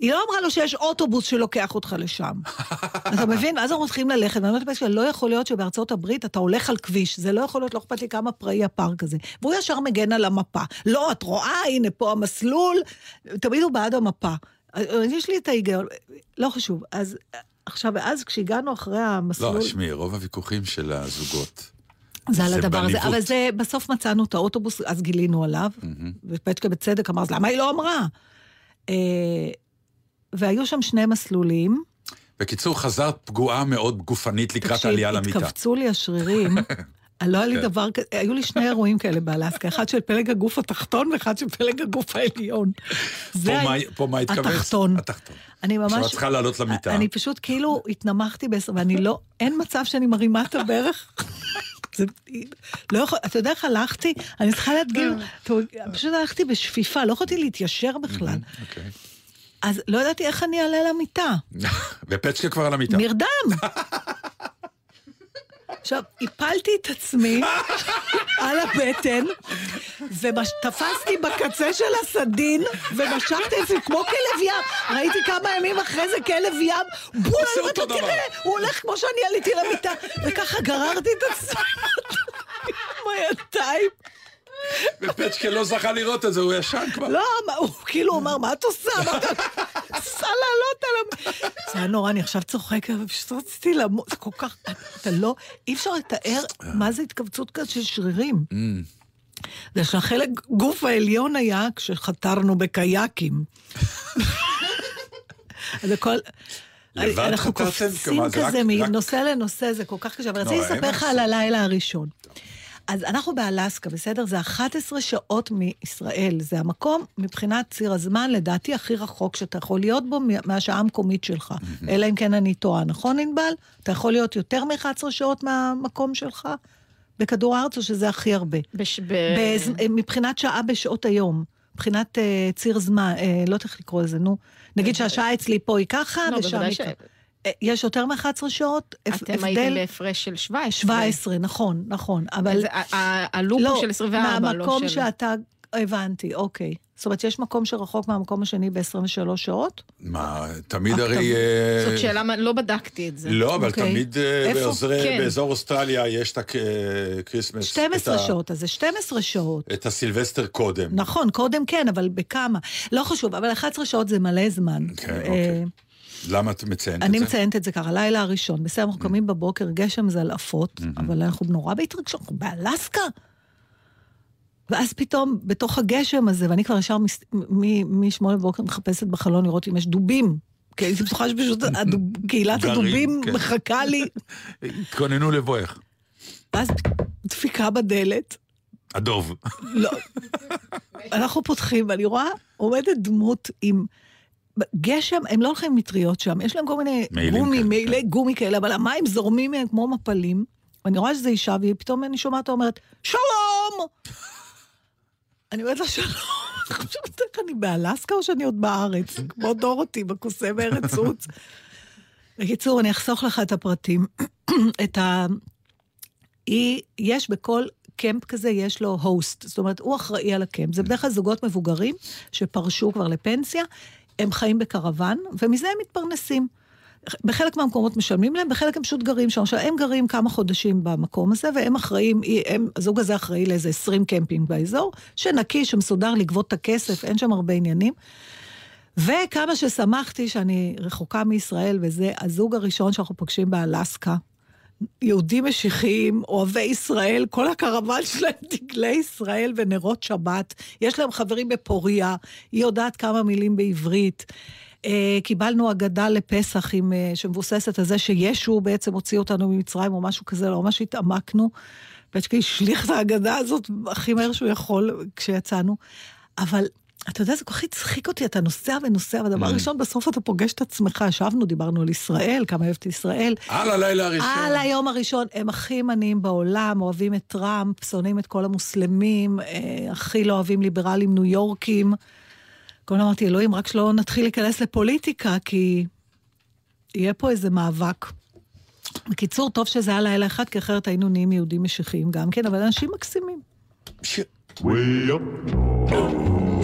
היא לא אמרה לו שיש אוטובוס שלוקח אותך לשם. אתה מבין? ואז אנחנו מתחילים ללכת, ואני אומרת לפסקה, לא יכול להיות שבארצות הברית אתה הולך על כביש, זה לא יכול להיות, לא אכפת לי כמה פראי הפארק הזה. והוא ישר מגן על המפה. לא, את רואה, הנה פה המסלול, תמיד הוא בעד המפה. אז יש לי את ההיגיון, לא חשוב. אז עכשיו, ואז כשהגענו אחרי המסלול... לא, תשמעי, רוב הוויכוחים של הזוגות. זה על הדבר הזה. אבל זה, בסוף מצאנו את האוטובוס, אז גילינו עליו, ופצ'קה בצדק אמר, אז למה היא לא אמרה? אה, והיו שם שני מסלולים. בקיצור, חזרת פגועה מאוד גופנית לקראת תקשיב, העלייה למיטה. התכווצו לי השרירים. לא היה לי כן. דבר כזה, היו לי שני אירועים כאלה באלסקה, אחד של פלג הגוף התחתון ואחד של פלג הגוף העליון. זה פה מה- פה מה התכווץ? התחתון. התחתון. אני ממש... עכשיו את צריכה לעלות למיטה. אני פשוט כאילו התנמכתי בעשר, ואני לא, אין מצב שאני מרימה את הברך. זה, לא יכול, אתה יודע איך הלכתי? אני צריכה להדגים, פשוט הלכתי בשפיפה, לא יכולתי להתיישר בכלל. אוקיי. אז לא ידעתי איך אני אעלה למיטה. ופצ'קה כבר על המיטה. נרדם. עכשיו, הפלתי את עצמי על הבטן, ותפסתי בקצה של הסדין, ומשכתי את זה כמו כלב ים. ראיתי כמה ימים אחרי זה כלב ים, בול, אותו ואתה דבר. תראה, הוא הולך כמו שאני עליתי למיטה, וככה גררתי את עצמי עם הידיים. ופצ'קה לא זכה לראות את זה, הוא ישן כבר. לא, הוא כאילו אמר, מה את עושה? עושה לעלות על ה... זה היה נורא, אני עכשיו צוחקת, ופשוט רציתי למות, זה כל כך... אתה לא... אי אפשר לתאר מה זה התכווצות כזאת של שרירים. זה שהחלק גוף העליון היה כשחתרנו בקייקים. אז הכל... אנחנו? קופצים כזה מנושא לנושא, זה כל כך קשה. אבל רציתי לספר לך על הלילה הראשון. אז אנחנו באלסקה, בסדר? זה 11 שעות מישראל. זה המקום, מבחינת ציר הזמן, לדעתי הכי רחוק שאתה יכול להיות בו מה- מהשעה המקומית שלך. אלא אם כן אני טועה, נכון, ענבל? אתה יכול להיות יותר מ-11 שעות מהמקום שלך בכדור הארץ, או שזה הכי הרבה? בש... ב... בז- מבחינת שעה בשעות היום. מבחינת אה, ציר זמן, אה, לא יודעת איך לקרוא לזה, נו. נגיד שהשעה אצלי פה היא ככה, לא, ושם היא ש- ככה. אה, יש יותר מ-11 שעות? אתם הייתם? בהפרש של 17. 17, נכון, נכון. אבל... הלופ הוא של 24, לא של... מהמקום שאתה... הבנתי, אוקיי. זאת אומרת, יש מקום שרחוק מהמקום השני ב-23 שעות? מה, תמיד אה, הרי... אה, זאת שאלה, לא בדקתי את זה. לא, אבל אוקיי. תמיד כן. באזור אוסטרליה יש את הקריסמס. 12 שעות, אז זה 12 שעות. את הסילבסטר קודם. נכון, קודם כן, אבל בכמה? לא חשוב, אבל 11 שעות זה מלא זמן. כן, אוקיי. למה את מציינת את אני זה? מציינת את זה ככה, לילה הראשון, בסדר, אנחנו קמים בבוקר, גשם זלעפות, אבל אנחנו נורא בהתרגשות, אנחנו באלסקה. ואז פתאום, בתוך הגשם הזה, ואני כבר ישר משמונה בבוקר מחפשת בחלון לראות אם יש דובים. כי הייתי בטוחה שפשוט קהילת הדובים כן. מחכה לי. התכוננו לבואך. ואז דפיקה בדלת, הדוב. לא. אנחנו פותחים, ואני רואה עומדת דמות עם... גשם, הם לא הולכים עם מטריות שם, יש להם כל מיני מעילים גומי, כאלה, מעילי כן. גומי כאלה, אבל המים זורמים מהם כמו מפלים. ואני רואה שזו אישה, והיא פתאום, אני שומעת אותה אומרת, שלום! אני אומרת לה, שלום. אני חושבת, איך אני באלסקה או שאני עוד בארץ? כמו דורותי בקוסם ארץ עוץ. בקיצור, אני אחסוך לך את הפרטים. את ה... היא, יש בכל קמפ כזה, יש לו הוסט. זאת אומרת, הוא אחראי על הקמפ. זה בדרך כלל זוגות מבוגרים שפרשו כבר לפנסיה, הם חיים בקרוון, ומזה הם מתפרנסים. בחלק מהמקומות משלמים להם, בחלק הם פשוט גרים שם. עכשיו, הם גרים כמה חודשים במקום הזה, והם אחראים, הם, הזוג הזה אחראי לאיזה 20 קמפינג באזור, שנקי, שמסודר לגבות את הכסף, אין שם הרבה עניינים. וכמה ששמחתי שאני רחוקה מישראל, וזה הזוג הראשון שאנחנו פוגשים באלסקה. יהודים משיחיים, אוהבי ישראל, כל הקרוון שלהם דגלי ישראל ונרות שבת. יש להם חברים בפוריה, היא יודעת כמה מילים בעברית. אה, קיבלנו אגדה לפסח עם, אה, שמבוססת על זה שישו בעצם הוציא אותנו ממצרים או משהו כזה, לא ממש התעמקנו. פצ'קי השליך את האגדה הזאת הכי מהר שהוא יכול כשיצאנו. אבל אתה יודע, זה כל כך הצחיק אותי, אתה נוסע ונוסע, והדבר הראשון, בסוף אתה פוגש את עצמך, ישבנו, דיברנו על ישראל, כמה אוהבת ישראל. על הלילה הראשון. על היום הראשון, הם הכי ימניים בעולם, אוהבים את טראמפ, שונאים את כל המוסלמים, אה, הכי לא אוהבים ליברלים ניו יורקים. כל הזמן אמרתי, אלוהים, רק שלא נתחיל להיכנס לפוליטיקה, כי יהיה פה איזה מאבק. בקיצור, טוב שזה היה לילה אחד, כי אחרת היינו נהיים יהודים משיחיים גם כן, אבל אנשים מקסימים. שיר- Way up north,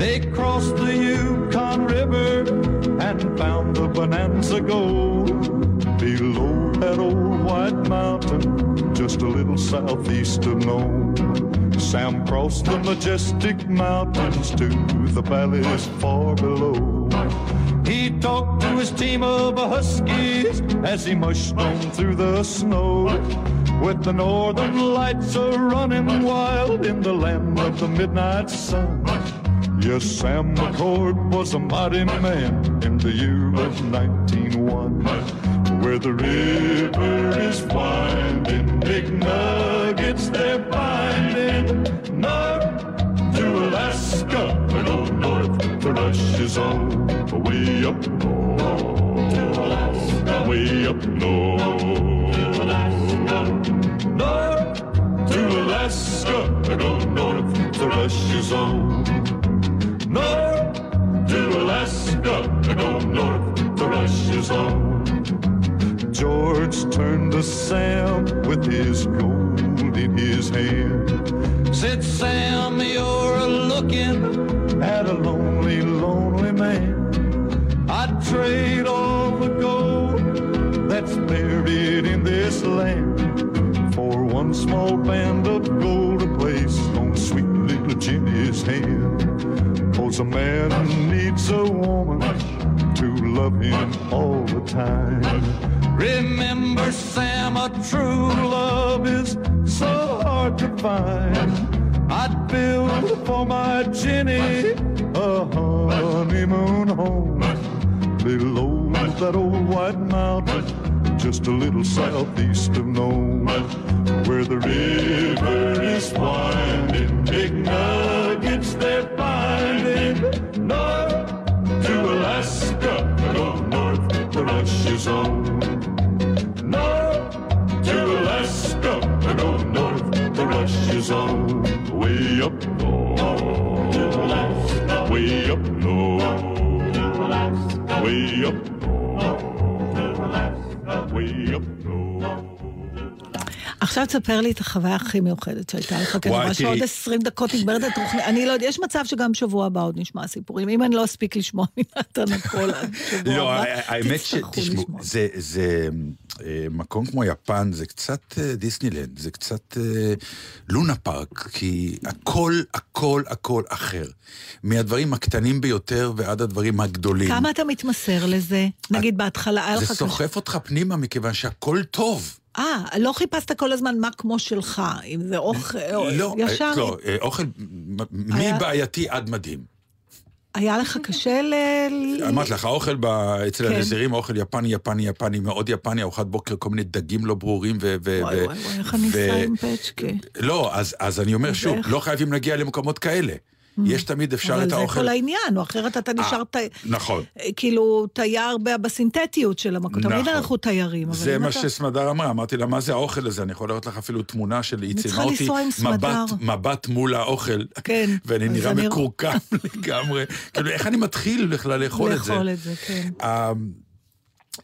They crossed the Yukon River and found the Bonanza Gold below that old white mountain, just a little southeast of Nome. Sam crossed the majestic mountains to the valleys far below. He talked to his team of huskies as he mushed on through the snow. With the northern lights a running wild in the land of the midnight sun. Yes, Sam McCord was a mighty man in the year of 1901. Where the river is winding, big nuggets they're finding. North to Alaska, go north, the rush is on. Way up north, to Alaska. way up north. North to Alaska, go north, the rush is on. North to Alaska, and go north, the rush is on. George turned to Sam with his gold in his hand. Said, Sam, you're looking at a lonely, lonely man. I'd trade all the gold that's buried in this land for one small band of gold a place on sweet little Jenny's hand. Cause a man needs a woman to love him all the time. Remember, Sam, a true love is so hard to find. I'd build for my Jenny a honeymoon home below that old white mountain, just a little southeast of Nome, where the river is winding, big nuggets they're finding. North to Alaska, I go north, the rush is on. North to Alaska, I go north, the rush is on. Way up north, way up north, way up עכשיו תספר לי את החוויה הכי מיוחדת שהייתה לך, כי אני רואה שעוד תראי. 20 דקות נגמרת התוכנית. אני לא יודעת, יש מצב שגם שבוע הבא עוד נשמע סיפורים. אם אני לא אספיק לשמוע מנתן הכל עד שבוע לא, הבא, האמת תצטרכו שתשמעו, לשמוע. זה, זה אה, מקום כמו יפן, זה קצת אה, דיסנילנד, זה קצת אה, לונה פארק, כי הכל, הכל, הכל אחר. מהדברים הקטנים ביותר ועד הדברים הגדולים. כמה אתה מתמסר לזה? נגיד בהתחלה היה לך זה. סוחף אותך פנימה מכיוון שהכל טוב. אה, לא חיפשת כל הזמן מה כמו שלך, אם זה אוכל, לא, ישר... אה, לא, אה, אוכל מבעייתי עד מדהים. היה לך קשה ל... אמרתי לך, האוכל ב- אצל כן. הנזירים, האוכל יפני, יפני, יפני, מאוד יפני, ארוחת בוקר, כל מיני דגים לא ברורים ו... וואי וואי וואי, איך אני סע עם פצ'קה. לא, אז, אז אני אומר שוב? לא חייבים להגיע למקומות כאלה. יש תמיד אפשר אבל את זה האוכל... כל העניין, או אחרת אתה נשאר ת- נכון. כאילו תייר בסינתטיות של המקום. תמיד נכון. אנחנו תיירים, אבל זה מה אתה- שסמדר אמרה, אמרתי לה, מה זה האוכל הזה? אני יכול להראות לך אפילו תמונה של היא צילמה אותי. מבט, מבט מול האוכל. כן, ואני נראה אני- מקורקם לגמרי. כאילו, איך אני מתחיל בכלל לאכול את זה? לאכול את זה, כן. אה,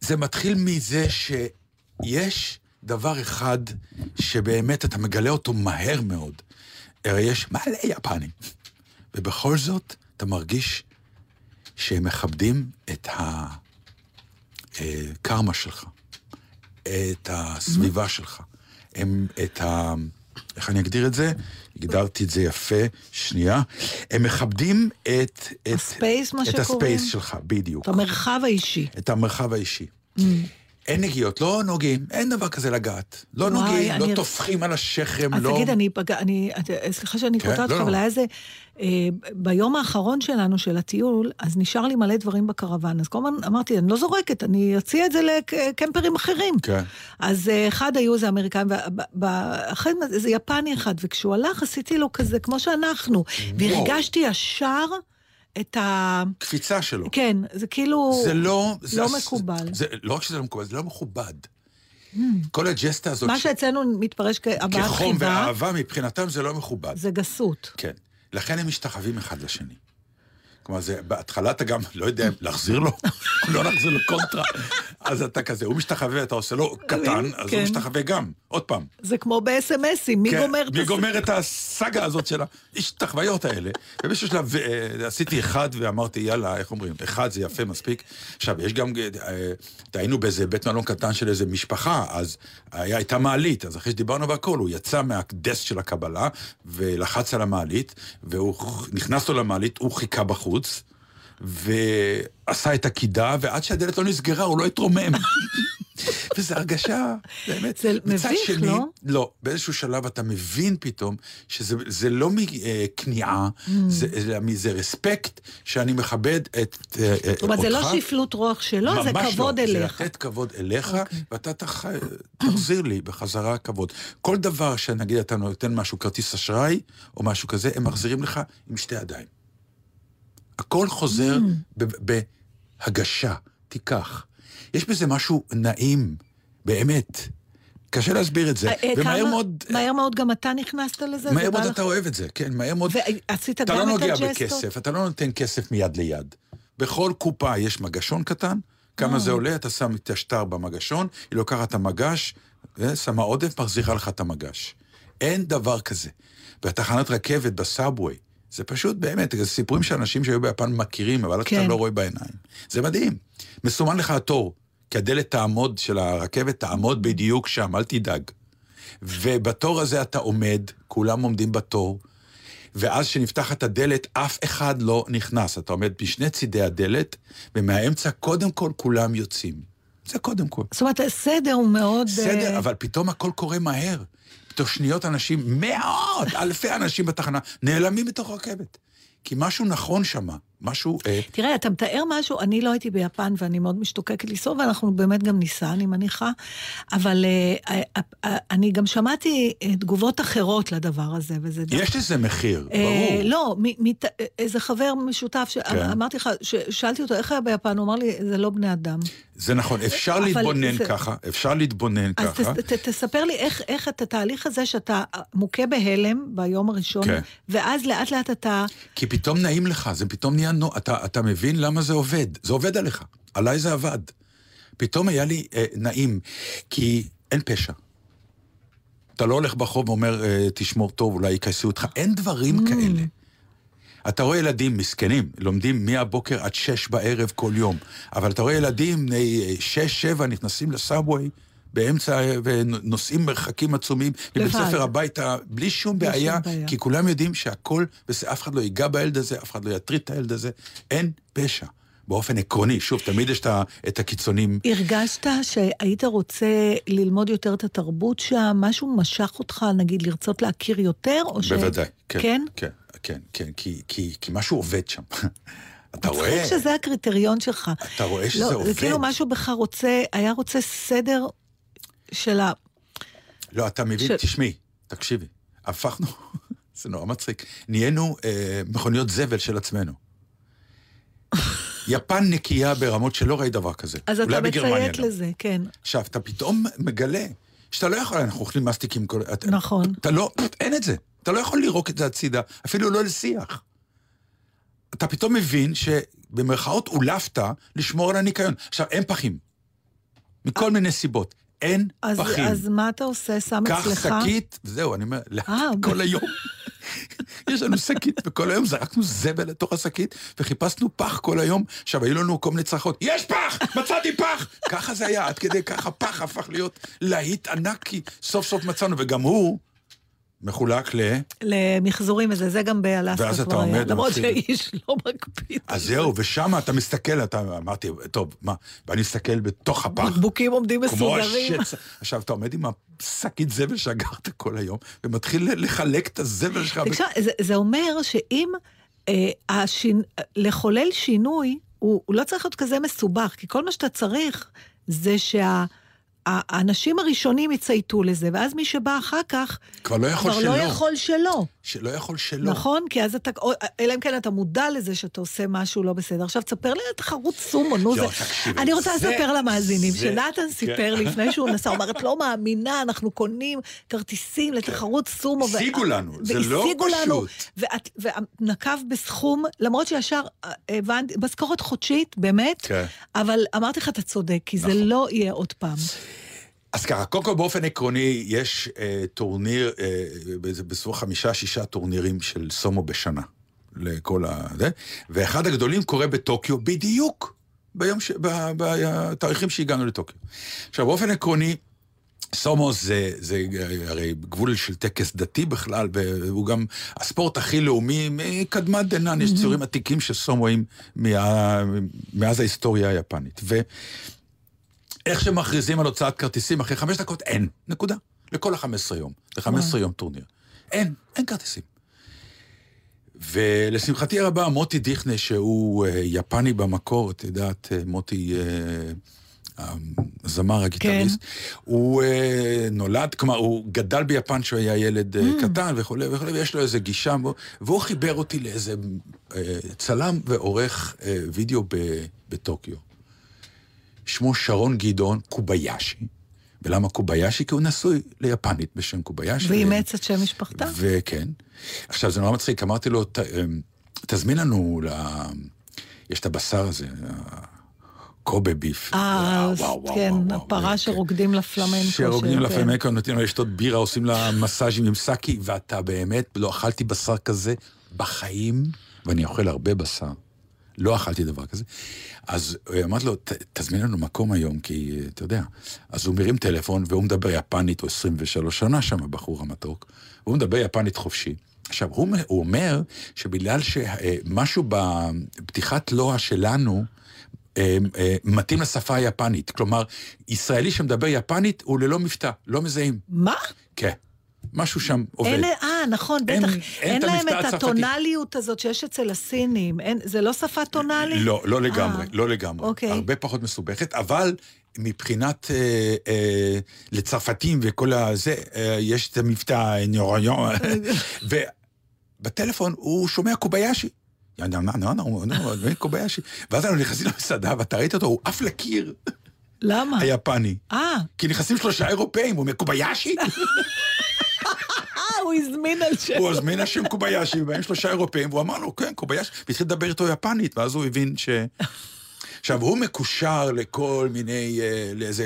זה מתחיל מזה שיש דבר אחד שבאמת אתה מגלה אותו מהר מאוד. הרי יש מלא יפנים, ובכל זאת אתה מרגיש שהם מכבדים את הקרמה שלך, את הסביבה שלך, הם את ה... איך אני אגדיר את זה? הגדרתי את זה יפה, שנייה. הם מכבדים את... את הספייס, מה את שקוראים? הספייס שלך, בדיוק. את המרחב האישי. את המרחב האישי. Mm. אין נגיעות, לא נוגעים, אין דבר כזה לגעת. לא וואי, נוגעים, אני- לא טופחים על השכם, אז לא... תגיד, אני פגע... אני... סליחה שאני כן, קוטעת אותך, לא, אבל לא. היה איזה... אה, ביום האחרון שלנו, של הטיול, אז נשאר לי מלא דברים בקרוון. אז כל הזמן אמרתי, אני לא זורקת, אני אציע את זה לקמפרים אחרים. כן. אז אה, אחד היו זה אמריקאים, ואחרי זה יפני אחד, וכשהוא הלך עשיתי לו כזה, כמו שאנחנו. והרגשתי ישר את ה... קפיצה שלו. כן, זה כאילו... זה לא... זה לא מקובל. זה, לא רק שזה לא מקובל, זה לא מכובד. כל הג'סטה הזאת, מה שאצלנו מתפרש כהבעת כחום חיבה, ואהבה, מבחינתם זה לא מכובד. זה גסות. כן. לכן הם משתחווים אחד לשני. כלומר, זה, בהתחלה אתה גם לא יודע, להחזיר לו, לא להחזיר לו קונטרה. אז אתה כזה, הוא משתחווה, אתה עושה לו קטן, אז כן. הוא משתחווה גם, עוד פעם. זה כמו ב-SMSים, מי כן, גומר את מי גומר את הסאגה הזאת של ההשתחוויות האלה. ובאיזשהו שלב אה, עשיתי אחד ואמרתי, יאללה, איך אומרים, אחד זה יפה מספיק. עכשיו, יש גם, אה, היינו באיזה בית מלון קטן של איזה משפחה, אז היה, הייתה מעלית, אז אחרי שדיברנו והכל, הוא יצא מהדסק של הקבלה ולחץ על המעלית, והוא נכנס לו למעלית, הוא חיכה בחוץ. ועשה את הקידה, ועד שהדלת לא נסגרה, הוא לא התרומם. וזו הרגשה, באמת. זה מצד מביך, שני, לא? לא, באיזשהו שלב אתה מבין פתאום שזה זה לא מכניעה, Mm. זה, זה, רספקט שאני מכבד את אה, אה, אותך. זאת אומרת, זה לא שפלות רוח שלו, זה ממש כבוד לא. אליך. אוקיי. זה לתת כבוד אליך, ואתה תח... תחזיר לי בחזרה כבוד. כל דבר שנגיד אתה נותן משהו, כרטיס אשראי, או משהו כזה, הם מחזירים לך עם שתי ידיים. הכל חוזר Mm. בהגשה, תיקח. יש בזה משהו נעים, באמת. קשה להסביר את זה. אה, אה, ומהר מאוד... מהר מאוד גם אתה נכנסת לזה? מהר מאוד? אתה אוהב את זה, כן, מהר מאוד. ועשית אתה לא גם את נוגע הג'סטות? בכסף, אתה לא נותן כסף מיד ליד. בכל קופה יש מגשון קטן, כמה אה. זה עולה, אתה שם את השטר במגשון, היא לוקחת את המגש, אה, שמה עודף, מחזירה לך את המגש. אין דבר כזה. בתחנת רכבת, בסאבווי, זה פשוט באמת, זה סיפורים שאנשים שהיו ביפן מכירים, אבל כן. אתה לא רואה בעיניים. זה מדהים. מסומן לך התור, כי הדלת תעמוד, של הרכבת תעמוד בדיוק שם, אל תדאג. ובתור הזה אתה עומד, כולם עומדים בתור, ואז כשנפתחת הדלת, אף אחד לא נכנס. אתה עומד בשני צידי הדלת, ומהאמצע קודם כל כולם יוצאים. זה קודם כל. זאת אומרת, הסדר הוא מאוד... בסדר, אה, אבל פתאום הכל קורה מהר. תוך שניות אנשים, מאות, אלפי אנשים בתחנה, נעלמים בתוך הרכבת. כי משהו נכון שם, משהו... אה, תראה, אתה מתאר משהו, אני לא הייתי ביפן ואני מאוד משתוקקת לנסוע, ואנחנו באמת גם ניסע, אני מניחה, אבל אה, אה, אני גם שמעתי תגובות אחרות לדבר הזה, וזה... יש לזה מחיר, ברור. לא, איזה חבר משותף, כן. שאמרתי לך, שאלתי אותו איך היה ביפן, הוא אמר לי, זה לא בני אדם. זה נכון, אפשר להתבונן ככה, אפשר להתבונן אז ככה. ת, תספר לי איך, איך את התהליך הזה שאתה מוכה בהלם ביום הראשון, כן. ואז לאט לאט אתה... כי פתאום נעים לך, זה פתאום נהיה נו... אתה, אתה מבין למה זה עובד. זה עובד עליך. עליי זה עבד. פתאום היה לי אה, נעים, כי אין פשע. אתה לא הולך ברחוב ואומר, אה, תשמור טוב, אולי יכעסו אותך. אין דברים Mm. כאלה. אתה רואה ילדים מסכנים, לומדים מהבוקר עד שש בערב כל יום, אבל אתה רואה ילדים בני אה, שש, שבע, נכנסים לסאבווי באמצע, ונוסעים מרחקים עצומים לבית. ספר הביתה, בלי שום בלי שום בעיה, בעיה. כי כולם יודעים שהכל, בסדר, אף אחד לא ייגע בילד הזה, אף אחד לא יטריד את הילד הזה, אין פשע. באופן עקרוני, שוב, תמיד יש את הקיצונים. הרגשת שהיית רוצה ללמוד יותר את התרבות שם? משהו משך אותך, נגיד, לרצות להכיר יותר? או ש... בוודאי, כן. כן? כן, כן, כן, כי, כי, כי משהו עובד שם. אתה רואה, מצחיק שזה הקריטריון שלך. אתה רואה שזה לא, עובד. זה כאילו משהו בך רוצה, היה רוצה סדר של ה... לא, אתה מבין, ש- תשמעי, תקשיבי, הפכנו, זה נורא מצחיק, נהיינו אה, מכוניות זבל של עצמנו. יפן נקייה ברמות שלא ראית דבר כזה. אז אתה בגרמניה מציית לא. לזה, כן. עכשיו, אתה פתאום מגלה שאתה לא יכול, אנחנו אוכלים מסטיקים כל... אתה, נכון. אתה לא, אין את זה. אתה לא יכול לירוק את זה הצידה, אפילו לא לשיח. אתה פתאום מבין שבמרכאות אולפת לשמור על הניקיון. עכשיו, אין פחים. מכל מיני סיבות. אין אז, פחים. אז מה אתה עושה? שם קח אצלך? שקית, וזהו, אני אומר, אה, כל היום. יש לנו שקית, וכל היום זרקנו זבל לתוך השקית, וחיפשנו פח כל היום. עכשיו, היו לנו כל מיני צרחות, יש פח! מצאתי פח! ככה זה היה, עד כדי ככה פח הפך להיות להיט ענק, כי סוף סוף מצאנו, וגם הוא מחולק ל... למחזורים וזה, זה גם באלסקה ואז אתה כבר. עומד למרות ומתחיל- שהאיש לא מקפיד. אז זהו, ושם אתה מסתכל, אתה אמרתי, טוב, מה, ואני מסתכל בתוך הפח. בקבוקים עומדים כמו מסודרים. השץ. עכשיו, אתה עומד עם השקית זבל שאגרת כל היום, ומתחיל לחלק את הזבל שלך. תקשיב, זה, זה אומר שאם אה, השינ... לחולל שינוי, הוא, הוא לא צריך להיות כזה מסובך, כי כל מה שאתה צריך זה שה... האנשים הראשונים יצייתו לזה, ואז מי שבא אחר כך, כבר לא יכול כבר שלא. לא יכול שלא. שלא יכול שלא. נכון? כי אז אתה, אלא אם כן אתה מודע לזה שאתה עושה משהו לא בסדר. עכשיו, תספר לי על תחרות סומו, נו זה... לא, אני רוצה זה- לספר למאזינים, שנתן סיפר לפני שהוא נסע, הוא אמר, את לא מאמינה, אנחנו קונים כרטיסים לתחרות סומו. השיגו לנו, זה לא והשיגו לנו, פשוט. ואת- ונקב בסכום, למרות שישר אה, הבנתי, משכורת חודשית, באמת, כן. אבל אמרתי לך, אתה צודק, כי זה לא יהיה עוד פעם. אז ככה, קודם כל באופן עקרוני, יש אה, טורניר, אה, בסביבות חמישה-שישה טורנירים של סומו בשנה. לכל ה... זה, ואחד הגדולים קורה בטוקיו בדיוק ביום ש... בתאריכים שהגענו לטוקיו. עכשיו, באופן עקרוני, סומו זה, זה הרי גבול של טקס דתי בכלל, והוא גם הספורט הכי לאומי מקדמת דנן, יש ציורים עתיקים של סומואים מאז ההיסטוריה היפנית. ו... איך שמכריזים על הוצאת כרטיסים, אחרי חמש דקות אין, נקודה. לכל ה-15 יום. ל-15 יום טורניר. אין, אין כרטיסים. ולשמחתי הרבה, מוטי דיכנה, שהוא אה, יפני במקור, את יודעת, אה, מוטי, אה, הזמר, הגיטריסט, הוא אה, נולד, כלומר, הוא גדל ביפן כשהוא היה ילד אה, קטן וכולי וכולי, ויש לו איזה גישה, והוא- חיבר אותי לאיזה אה, צלם ועורך אה, וידאו בטוקיו. שמו שרון גדעון קוביישי. ולמה קוביישי? כי הוא נשוי ליפנית בשם קוביישי. ואימץ את שם משפחתה. וכן. עכשיו, זה נורא מצחיק, אמרתי לו, "ת- אמ, תזמין לנו ל... יש את הבשר הזה, קובה ביף. אה, כן, הפרה כן. שרוקדים לפלמנקו. שרוקדים לפלמנקו, נותנים לה לשתות בירה, עושים לה מסאז'ים עם סאקי, ואתה באמת, לא אכלתי בשר כזה בחיים, ואני אוכל הרבה בשר. לא אכלתי דבר כזה. אז אה, אמרתי לו, "ת- תזמין לנו מקום היום, כי אה, אתה יודע. אז הוא מרים טלפון, והוא מדבר יפנית, הוא 23 שנה שם, הבחור המתוק, והוא מדבר יפנית חופשי. עכשיו, הוא, הוא אומר שבגלל שמשהו בפתיחת לוע שלנו, אה, אה, מתאים לשפה היפנית. כלומר, ישראלי שמדבר יפנית הוא ללא מבטא, לא מזהים. מה? כן. משהו שם עובד. אין, אה, נכון, אין- בטח. אין אין את להם את הצרפתי. הטונליות הזאת שיש אצל הסינים. אין, זה לא שפה טונאלית? לא, לא לגמרי, אה, לא לגמרי. אוקיי. הרבה פחות מסובכת, אבל מבחינת אה, אה, לצרפתים וכל הזה, אה, יש את המבטא ניוריון, ובטלפון הוא שומע קוביישי. קוביישי. ואז אנחנו נכנסים למסעדה, ואתה ראית אותו, הוא עף לקיר, למה? היפני. אה, כי נכנסים שלושה אירופאים, הוא אומר, קוביישי? הוא הזמין על שם. הוא הזמין השם קוביישי, ובהם שלושה אירופאים, והוא אמר לו, כן, קוביישי, והתחיל לדבר איתו יפנית, ואז הוא הבין ש... עכשיו, הוא מקושר לכל מיני, אה, לאיזה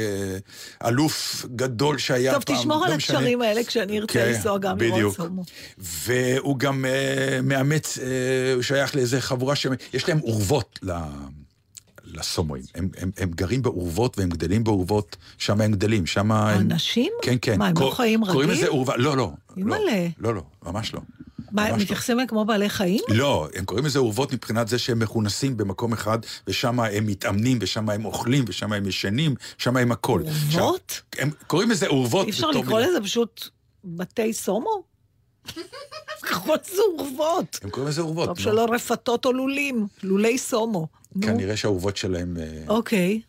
אלוף גדול שהיה טוב, פעם, תשמור על לא משנה. הקשרים האלה כשאני ארצה כן, לנסוע גם לראות. סומו. והוא גם אה, מאמץ, אה, הוא שייך לאיזה חבורה ש... יש להם אורוות ל... לסומואים. הם, הם, הם גרים באורוות והם גדלים באורוות, שם הם גדלים, שם הם... אנשים? כן, כן. מה, הם לא חיים קוראים רגיל? לזה אורווה, לא, לא. לא, אימא'לה. לא, לא, ממש לא. מה, הם לא. מתייחסים אליהם כמו בעלי חיים? לא, הם קוראים לזה אורוות מבחינת זה שהם מכונסים במקום אחד, ושם הם מתאמנים, ושם הם אוכלים, ושם הם ישנים, שם הם הכל. אורוות? הם קוראים לזה אורוות. אי אפשר לקרוא. לזה פשוט בתי סומו? לקרוא לזה אורוות. הם קוראים לזה אורוות. טוב. שלא רפתות או לולים, לולי סומו. כנראה שהאורוות שלהם... אה, אוקיי.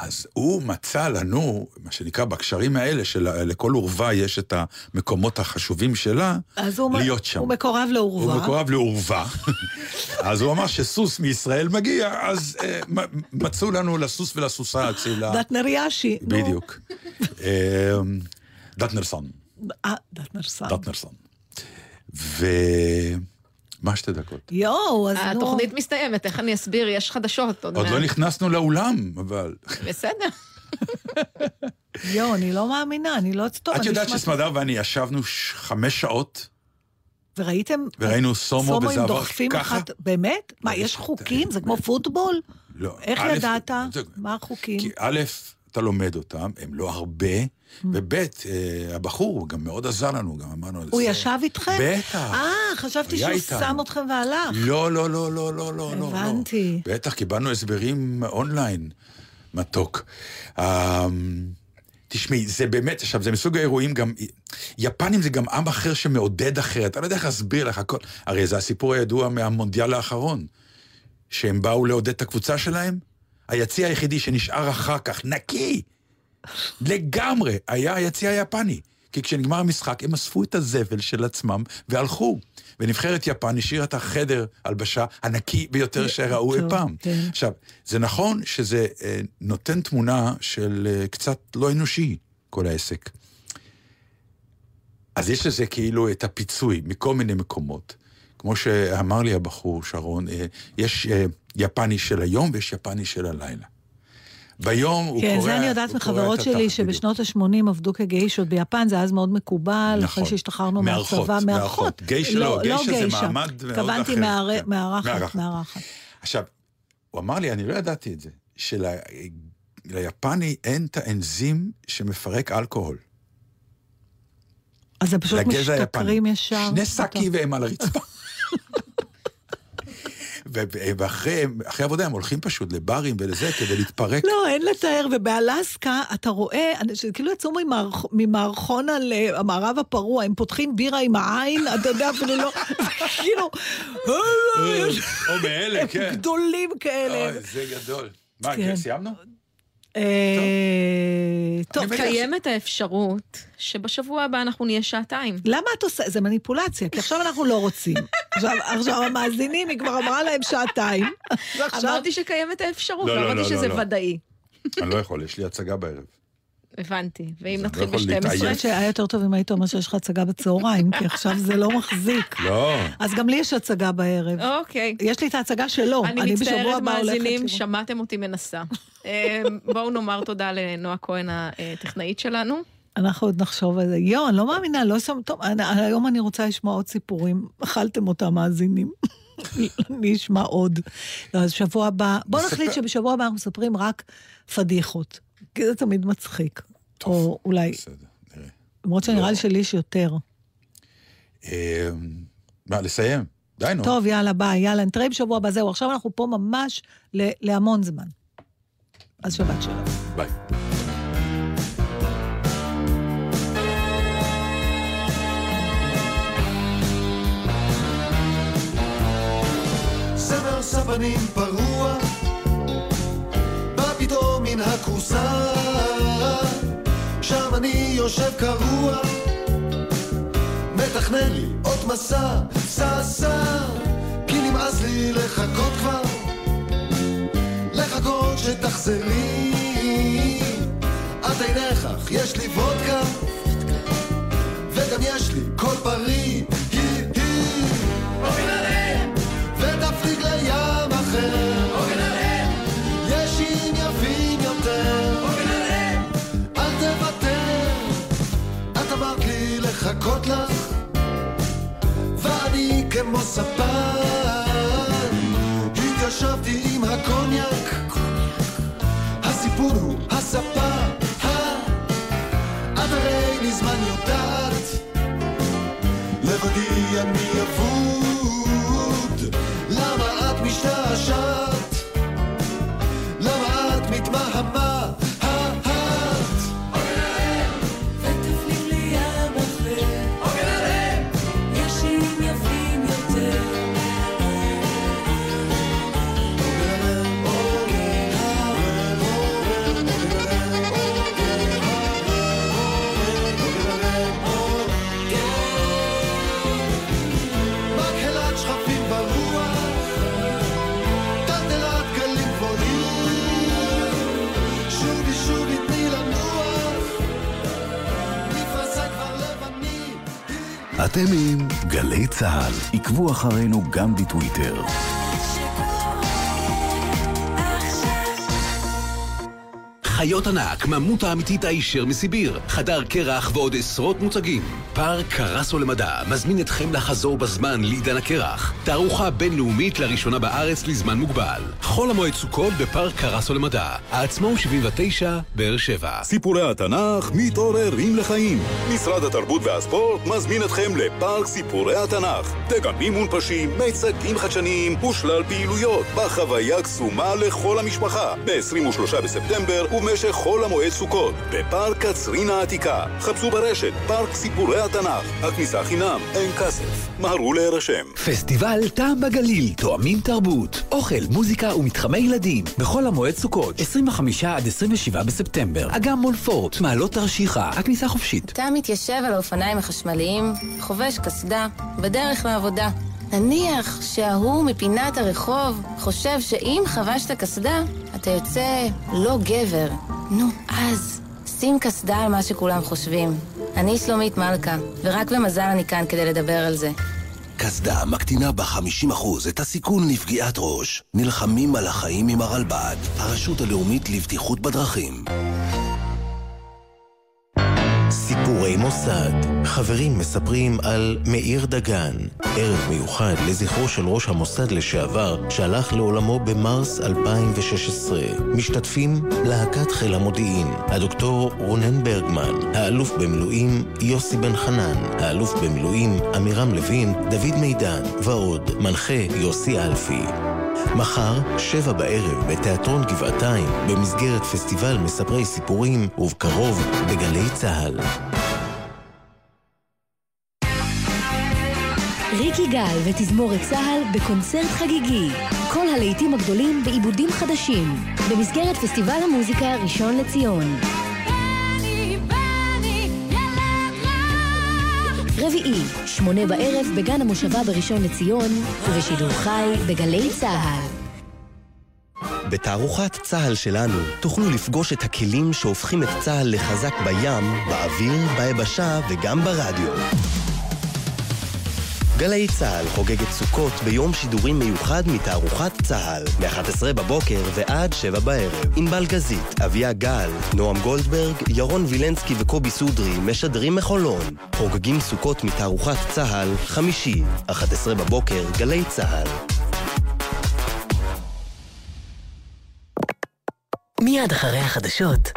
אז הוא מצא לנו, מה שנקרא, בקשרים האלה, שלכל אורווה יש את המקומות החשובים שלה, אז הוא להיות שם. הוא מקורב הוא לאורווה. מקורב לאורווה. אז הוא אמר שסוס מישראל מגיע, אז אה, מצאו לנו לסוס ולסוסה אצל ה... דטנר יאשי. נו. בדיוק. אה, דטנרסון, אה, מה שתי דקות? יואו, אז נו. התוכנית מסתיימת, איך אני אסביר? יש חדשות עוד. לא נכנסנו לאולם, אבל... בסדר. יואו, אני לא מאמינה, אני לא... טוב, את יודעת שסמדר ואני ישבנו חמש שעות, וראיתם... וראינו סומו, וזה עבר דוחפים ככה? אחת... באמת? מה, יש חוקים? זה כמו פוטבול? לא. איך ידעת? מה החוקים? כי א', אתה לומד אותם, הם לא הרבה, וב', אה, הבחור גם מאוד עזר לנו, גם אמרנו... הוא זה- ישב איתכם? בטח. אה, חשבתי שהוא. שם אתכם והלך. לא, לא, לא, לא, לא, לא, לא. הבנתי. לא. בטח, קיבלנו הסברים אונליין. מתוק. אמ, תשמעי, זה באמת, עכשיו, זה מסוג האירועים גם, יפנים זה גם עם אחר שמעודד אחרת, אני לא יודע איך להסביר לך הכל. הרי זה הסיפור הידוע מהמונדיאל האחרון, שהם באו לעודד את הקבוצה שלהם, היציא היחידי שנשאר אחר כך, נקי, לגמרי, היה היציא היפני. כי כשנגמר המשחק, הם אספו את הזבל של עצמם והלכו. ונבחרת יפן השאירה את החדר הלבשה הנקי ביותר שראו אי פעם. כן. עכשיו, זה נכון שזה אה, נותן תמונה של אה, קצת לא אנושי, כל העסק. אז יש לזה כאילו את הפיצוי מכל מיני מקומות. כמו שאמר לי הבחור, שרון, אה, יש יפני של היום ויש יפני של הלילה. ביום הוא קורא... כן, זה אני יודעת מחברות שלי. שבשנות ה-80 עבדו כגיישות ביפן, זה אז מאוד מקובל, נכון. אחרי שהשתחררנו מארחות, מהצבא, מארחות. מארחות. גיישה לא, גיישה זה מעמד מאוד התכוונתי אחר, כן. מארחת, מארחת. עכשיו, הוא אמר לי, אני לא ידעתי את זה, שליפני אין את האנזים שמפרק אלכוהול. אז הם פשוט. משתכרים ישר. שני שקי והם על הרצפה. ואחרי אחרי עבודה הם הולכים פשוט לברים ולזה כדי להתפרק. לא, אין לתאר, ובאלסקה אתה רואה, כאילו יצאו ממערכ- ממערכון על אה, המערב הפרוע, הם פותחים בירה עם העין, אתה יודע, אפילו לא, כאילו, או מאלה, הם כן. גדולים כאלה. אוי, זה גדול. מה, כן. כן, סיימנו? אה, טוב, קיימת האפשרות שבשבוע הבא אנחנו נהיה שעתיים. למה את עושה? זה מניפולציה, כי עכשיו אנחנו לא רוצים. עכשיו, המאזינים, היא כבר אמרה להם שעתיים. אמרתי שקיימת האפשרות, לא, לא אמרתי לא, שזה. ודאי. אני לא יכול, יש לי הצגה בערב. הבנתי. ואם נתחיל לא יכול ב-12? להתעייף. אני חושבת שהיה יותר טוב אם היית אומר שיש לך הצגה בצהריים, כי עכשיו זה לא מחזיק. לא. אז גם לי יש הצגה בערב. אוקיי. יש לי את ההצגה שלו. אני מצטערת, מאזינים. שמעתם אותי מנסה. אה, בואו נאמר תודה לנועה כהן הטכנאית שלנו. אנחנו עוד נחשוב על זה. יואו, אני לא מאמינה, לא שם... טוב, אני- היום אני רוצה לשמוע עוד סיפורים. אכלתם אותם, מאזינים. אני אשמע עוד. לא, אז שבוע הבא... בואו נספר. נחליט שבשבוע הבא אנחנו מספרים רק פדיחות. כי זה תמיד מצחיק. או אולי... בסדר, נראה. למרות שנראה לי שלי יש יותר. אה, מה, לסיים? די, נו. טוב, יאללה, ביי, יאללה, נתראה בשבוע הבא. זהו, עכשיו אנחנו פה ממש ל- להמון זמן. אז שבת שלום. ביי. זמר ספנים פרוע, מן הכורסה, שם אני יושב קרוע, מתכנן לי עוד מסע, סע סע, כי נמאס לי לחכות כבר, לחכות שתחזרי, את אינך, יש לי וודקה, וגם יש לי קול בריא, היא, לחכות לך, ואני כמו ספן. התיישבתי עם הקוניאק, הסיפור הוא הספה. את הרי מזמן יודעת לבדי אני אבוד למה את משתעשעת? למה את מתמהמה? אתם עם גלי צה"ל. עקבו אחרינו גם בטוויטר. חיות ענק, ממות האמיתית הישר מסיביר, חדר קרח ועוד עשרות מוצגים. פארק קרסו למדע מזמין אתכם לחזור בזמן לעידן הקרח. תערוכה בינלאומית לראשונה בארץ לזמן מוגבל. חול המועד סוכות בפארק קרסו למדע. העצמאות 79, באר שבע. סיפורי התנ"ך מתעוררים לחיים. משרד התרבות והספורט מזמין אתכם לפארק סיפורי התנ"ך. דגמים מונפשים, מיצגים חדשניים ושלל פעילויות בחוויה קסומה לכל המשפחה. ב-23 בספטמבר וב במשך חול המועד סוכות, בפארק קצרין העתיקה. חפשו ברשת, פארק סיפורי התנ"ך. הכניסה חינם, אין כסף. מהרו להירשם. פסטיבל טעם בגליל, תואמים תרבות, אוכל, מוזיקה ומתחמי ילדים. בחול המועד סוכות, 25 עד 27 בספטמבר. אגם מול פורט, מעלות תרשיחא, הכניסה חופשית. אתה מתיישב על האופניים החשמליים, חובש קסדה, בדרך לעבודה. נניח שההוא מפינת הרחוב חושב שאם חבשת קסדה, אתה יוצא לא גבר. נו, אז שים קסדה על מה שכולם חושבים. אני שלומית מלכה, ורק במזל אני כאן כדי לדבר על זה. קסדה מקטינה ב-50% את הסיכון לפגיעת ראש. נלחמים על החיים עם הרלב"ד, הרשות הלאומית לבטיחות בדרכים. סיפורי מוסד. חברים מספרים על מאיר דגן, ערב מיוחד לזכרו של ראש המוסד לשעבר שהלך לעולמו במרס 2016. משתתפים להקת חיל המודיעין, הדוקטור רונן ברגמן, האלוף במילואים יוסי בן חנן, האלוף במילואים עמירם לוין, דוד מידן ועוד, מנחה יוסי אלפי. מחר, שבע בערב, בתיאטרון גבעתיים, במסגרת פסטיבל מספרי סיפורים, ובקרוב, בגלי צה"ל. ריקי גל ותזמורת צה"ל בקונצרט חגיגי. כל הלהיטים הגדולים בעיבודים חדשים. במסגרת פסטיבל המוזיקה ראשון לציון. רביעי, שמונה בערב בגן המושבה בראשון לציון, ובשידור חי בגלי צה"ל. בתערוכת צה"ל שלנו תוכלו לפגוש את הכלים שהופכים את צה"ל לחזק בים, באוויר, ביבשה וגם ברדיו. גלי צה"ל חוגגת סוכות ביום שידורים מיוחד מתערוכת צה"ל, מ-11 בבוקר ועד 7 בערב. ענבל גזית, אביה גל, נועם גולדברג, ירון וילנסקי וקובי סודרי משדרים מחולון. חוגגים סוכות מתערוכת צה"ל, חמישי, 11 בבוקר, גלי צה"ל. מיד אחרי החדשות,